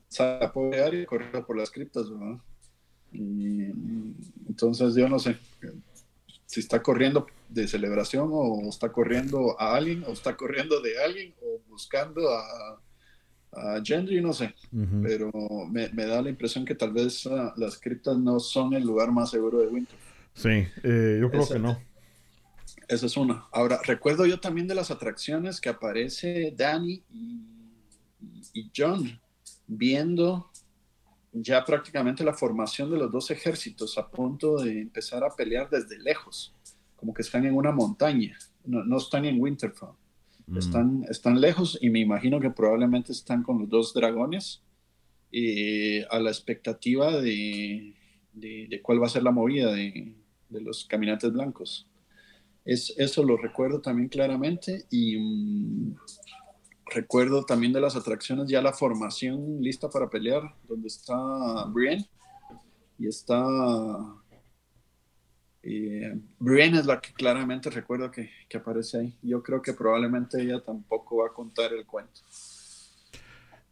sale a y corriendo por las criptas, ¿verdad? Y, entonces yo no sé si está corriendo de celebración o está corriendo a alguien o está corriendo de alguien o buscando a, a Gendry, no sé, pero me, me, da la impresión que tal vez uh, las criptas no son el lugar más seguro de Winter. Sí, eh, yo creo que no. Esa es una. Ahora, recuerdo yo también de las atracciones que aparece Danny y, John viendo ya prácticamente la formación de los dos ejércitos a punto de empezar a pelear desde lejos, como que están en una montaña, no, están en Winterfell, mm. están, están lejos y me imagino que probablemente están con los dos dragones eh, a la expectativa de, de, cuál va a ser la movida de, de los caminantes blancos. Es, eso lo recuerdo también claramente y mm, recuerdo también de las atracciones ya la formación lista para pelear, donde está Brienne y está... Eh, Brienne es la que claramente recuerdo que, que aparece ahí. Yo creo que probablemente ella tampoco va a contar el cuento.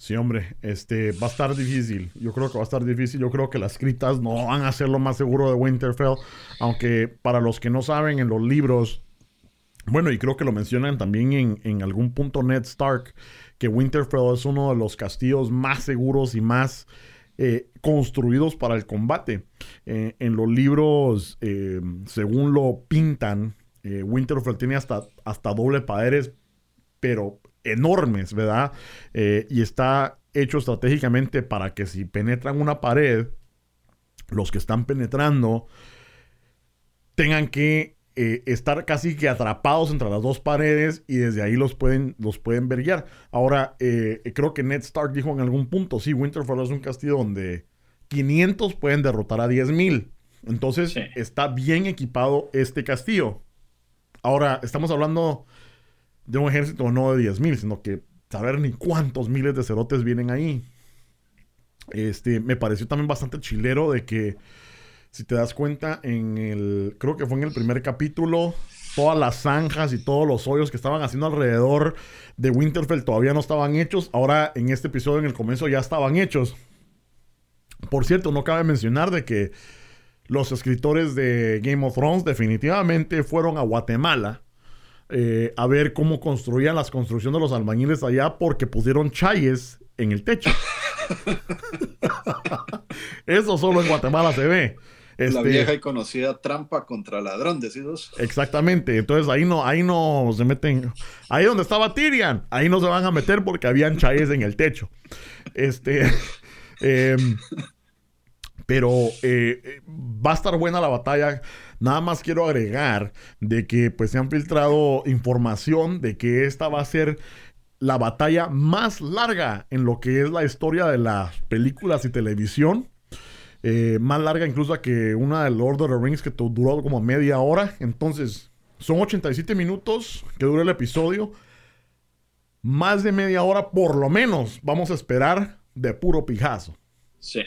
Sí, hombre, este va a estar difícil. Yo creo que va a estar difícil. Yo creo que las escritas no van a ser lo más seguro de Winterfell. Aunque para los que no saben, en los libros, bueno, y creo que lo mencionan también en, algún punto Ned Stark, que Winterfell es uno de los castillos más seguros y más eh, construidos para el combate. Eh, en los libros, eh, según lo pintan, Winterfell tiene hasta, hasta doble paredes, pero enormes, ¿verdad? Y está hecho estratégicamente para que si penetran una pared, los que están penetrando tengan que eh, estar casi que atrapados entre las dos paredes y desde ahí los pueden, los pueden verguiar. Ahora, eh, creo que Ned Stark dijo en algún punto, sí, Winterfell es un castillo donde 500 pueden derrotar a 10.000. Entonces, está bien equipado este castillo. Ahora, estamos hablando de un ejército no de 10.000, sino que saber ni cuántos miles de cerotes vienen ahí. Este, me pareció también bastante chilero de que, si te das cuenta, en el, creo que fue en el primer capítulo, todas las zanjas y todos los hoyos que estaban haciendo alrededor de Winterfell todavía no estaban hechos. Ahora, en este episodio, en el comienzo, ya estaban hechos. Por cierto, no cabe mencionar de que los escritores de Game of Thrones definitivamente fueron a Guatemala eh, a ver cómo construían las construcciones de los albañiles allá porque pusieron chayes en el techo. Eso solo en Guatemala se ve. La este, vieja y conocida trampa contra ladrón, decidos. Exactamente. Entonces ahí no, ahí no se meten. Ahí donde estaba Tyrion, ahí no se van a meter porque habían chayes en el techo. Este. Em, pero eh, va a estar buena la batalla. Nada más quiero agregar de que pues se han filtrado información de que esta va a ser la batalla más larga en lo que es la historia de las películas y televisión. Eh, más larga incluso que una de Lord of the Rings que duró como media hora. Entonces, son 87 minutos que dura el episodio. más de media hora por lo menos vamos a esperar de puro pijazo. Sí.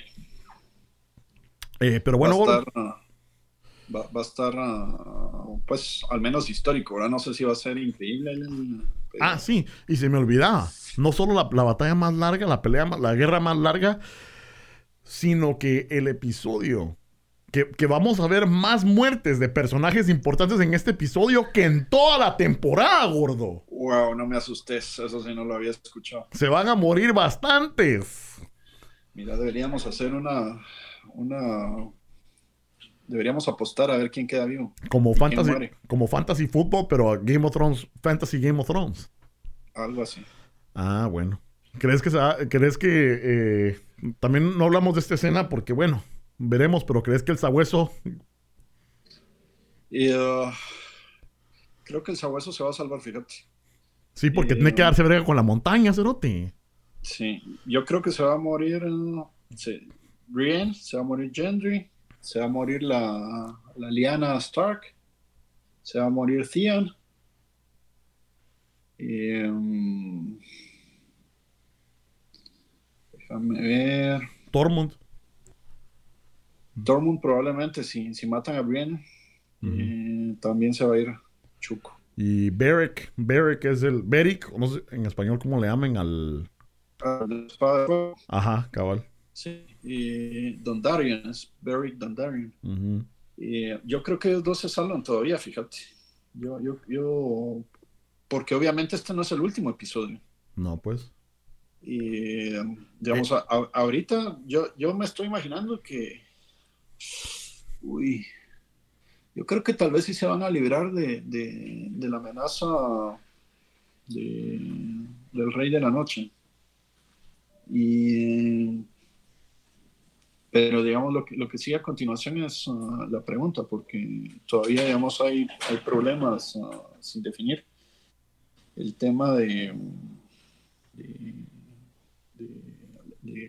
Eh, pero bueno, va a estar, uh, va, va a estar uh, pues al menos histórico. Ahora no sé si va a ser increíble. El, Ah, sí, y se me olvidaba. No solo la, la batalla más larga, la pelea, más- la guerra más larga, sino que el episodio. Que, que vamos a ver más muertes de personajes importantes en este episodio que en toda la temporada, gordo. Wow, no me asustes. Eso sí no lo había escuchado. Se van a morir bastantes. Mira, deberíamos hacer una. una deberíamos apostar a ver quién queda vivo. Como ¿Y quién fantasy, como fantasy fútbol, pero Game of Thrones, fantasy Game of Thrones. Algo así. Ah, bueno. ¿Crees que, crees que eh, también no hablamos de esta escena porque, bueno, veremos, pero crees que el sabueso Y, uh, creo que el sabueso se va a salvar, fíjate. Sí, porque tiene que darse brega con la montaña, Cerote. Sí, yo creo que se va a morir uh, sí, Brienne, se va a morir Gendry, se va a morir la, la Lyanna Stark, se va a morir Theon. Y, um, déjame ver. Tormund. Dortmund probablemente si, si matan a Brienne, eh, también se va a ir Chuco. Y Beric. Beric es el. Beric, no sé en español cómo le llaman al. Espada. Ajá, cabal. Sí, y Dondarrion, es Beric Dondarrion. Ujú. Eh, yo creo que ellos dos se salvan todavía, fíjate. Yo, yo, yo, porque obviamente este no es el último episodio. No, pues. Y digamos, a- a- ahorita yo, yo me estoy imaginando que, uy, yo creo que tal vez sí se van a librar de, de- de la amenaza de- del Rey de la Noche. Y, pero digamos, lo que, lo que sigue a continuación es ah, la pregunta, porque todavía, digamos, hay, hay problemas ah, sin definir. El tema de-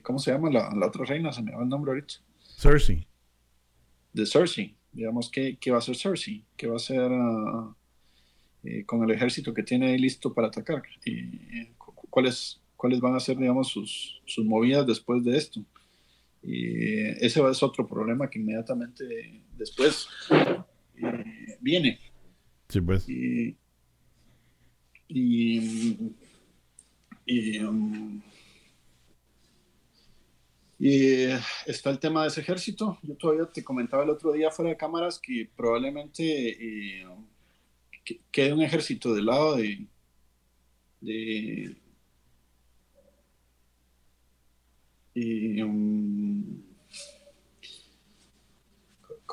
¿cómo se llama la, la otra reina? Se me va el nombre ahorita. Cersei. De Cersei. Digamos, ¿qué, qué va a hacer Cersei? ¿Qué va a hacer ah, eh, con el ejército que tiene ahí listo para atacar? Y, cu- ¿cuáles, ¿Cuáles van a ser, digamos, sus, sus movidas después de esto? Y ese es otro problema que inmediatamente después eh, viene. Sí, pues. Y, y, y, um, y está el tema de ese ejército. Yo todavía te comentaba el otro día fuera de cámaras que probablemente eh, que- quede un ejército del lado de, de y, um,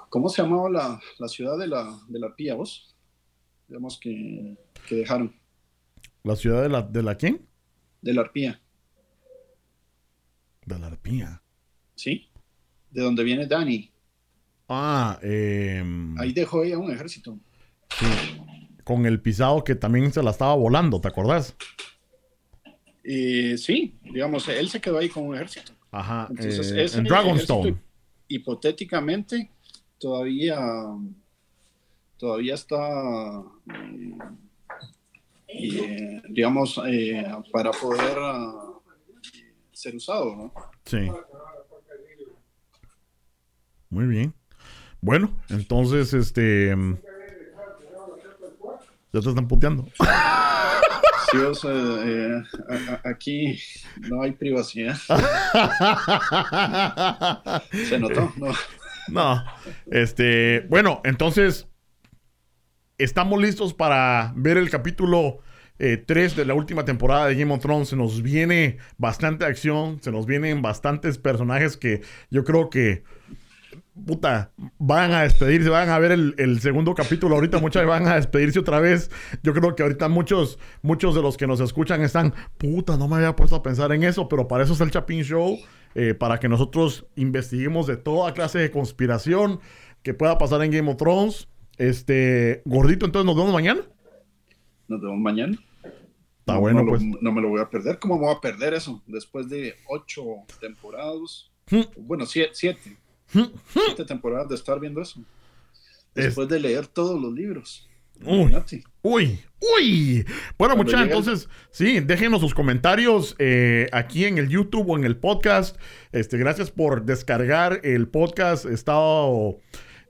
¿Cómo se llamaba la, la ciudad de la, de la Pía, vos? Digamos que, que dejaron. ¿La ciudad de la, de la quién? De la Arpía, De la arpía. ¿sí? De donde viene Dani. Ah, em, Ahí dejó ella un ejército. sí. Con el pisado que también se la estaba volando, ¿te acordás? Sí, digamos, él se quedó ahí con un ejército. Ajá. Entonces, eh, en Dragonstone. hipotéticamente, todavía, todavía está, eh, eh, digamos, eh, para poder ah, ser usado, ¿no? Sí. Muy bien. Bueno, entonces, este. em, Ya te están puteando. Sí, o sea, eh, a- a- aquí no hay privacidad. Se notó, ¿no? No. Este. Bueno, entonces. Estamos listos para ver el capítulo 3 de la última temporada de Game of Thrones. Se nos viene bastante acción. Se nos vienen bastantes personajes que yo creo que. Puta, van a despedirse, van a ver el, el segundo capítulo ahorita, muchas van a despedirse otra vez. Yo creo que ahorita muchos, muchos de los que nos escuchan están, puta, no me había puesto a pensar en eso, pero para eso es el Chapin Show, eh, para que nosotros investiguemos de toda clase de conspiración que pueda pasar en Game of Thrones. Este, gordito, entonces nos vemos mañana. Nos vemos mañana. Está no, bueno, no lo- pues. no me lo voy a perder. ¿Cómo me voy a perder eso? Después de ocho temporadas. Hmm. Bueno, siete. Siete, Hmm, siete temporadas de estar viendo eso. Después de leer todos los libros. Uy, uy, uy. Bueno, muchachos, entonces, sí, déjenos sus comentarios eh, aquí en el YouTube o en el podcast. Este, gracias por descargar el podcast. He estado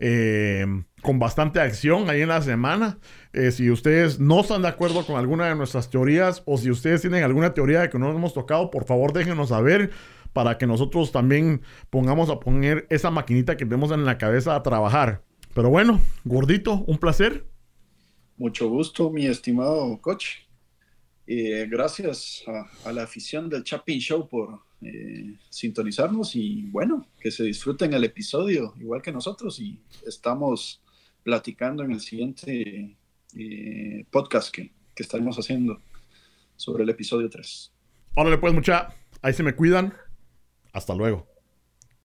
eh, con bastante acción ahí en la semana. Eh, si ustedes no están de acuerdo con alguna de nuestras teorías o si ustedes tienen alguna teoría que no hemos tocado, por favor déjenos saber para que nosotros también pongamos a poner esa maquinita que tenemos en la cabeza a trabajar. Pero bueno, gordito, un placer. Mucho gusto, mi estimado coach. Eh, gracias a, la afición del Chapin Show por eh, sintonizarnos y bueno, que se disfruten el episodio igual que nosotros y estamos platicando en el siguiente eh, podcast que, que estaremos haciendo sobre el episodio 3. Órale pues mucha, ahí se me cuidan. Hasta luego.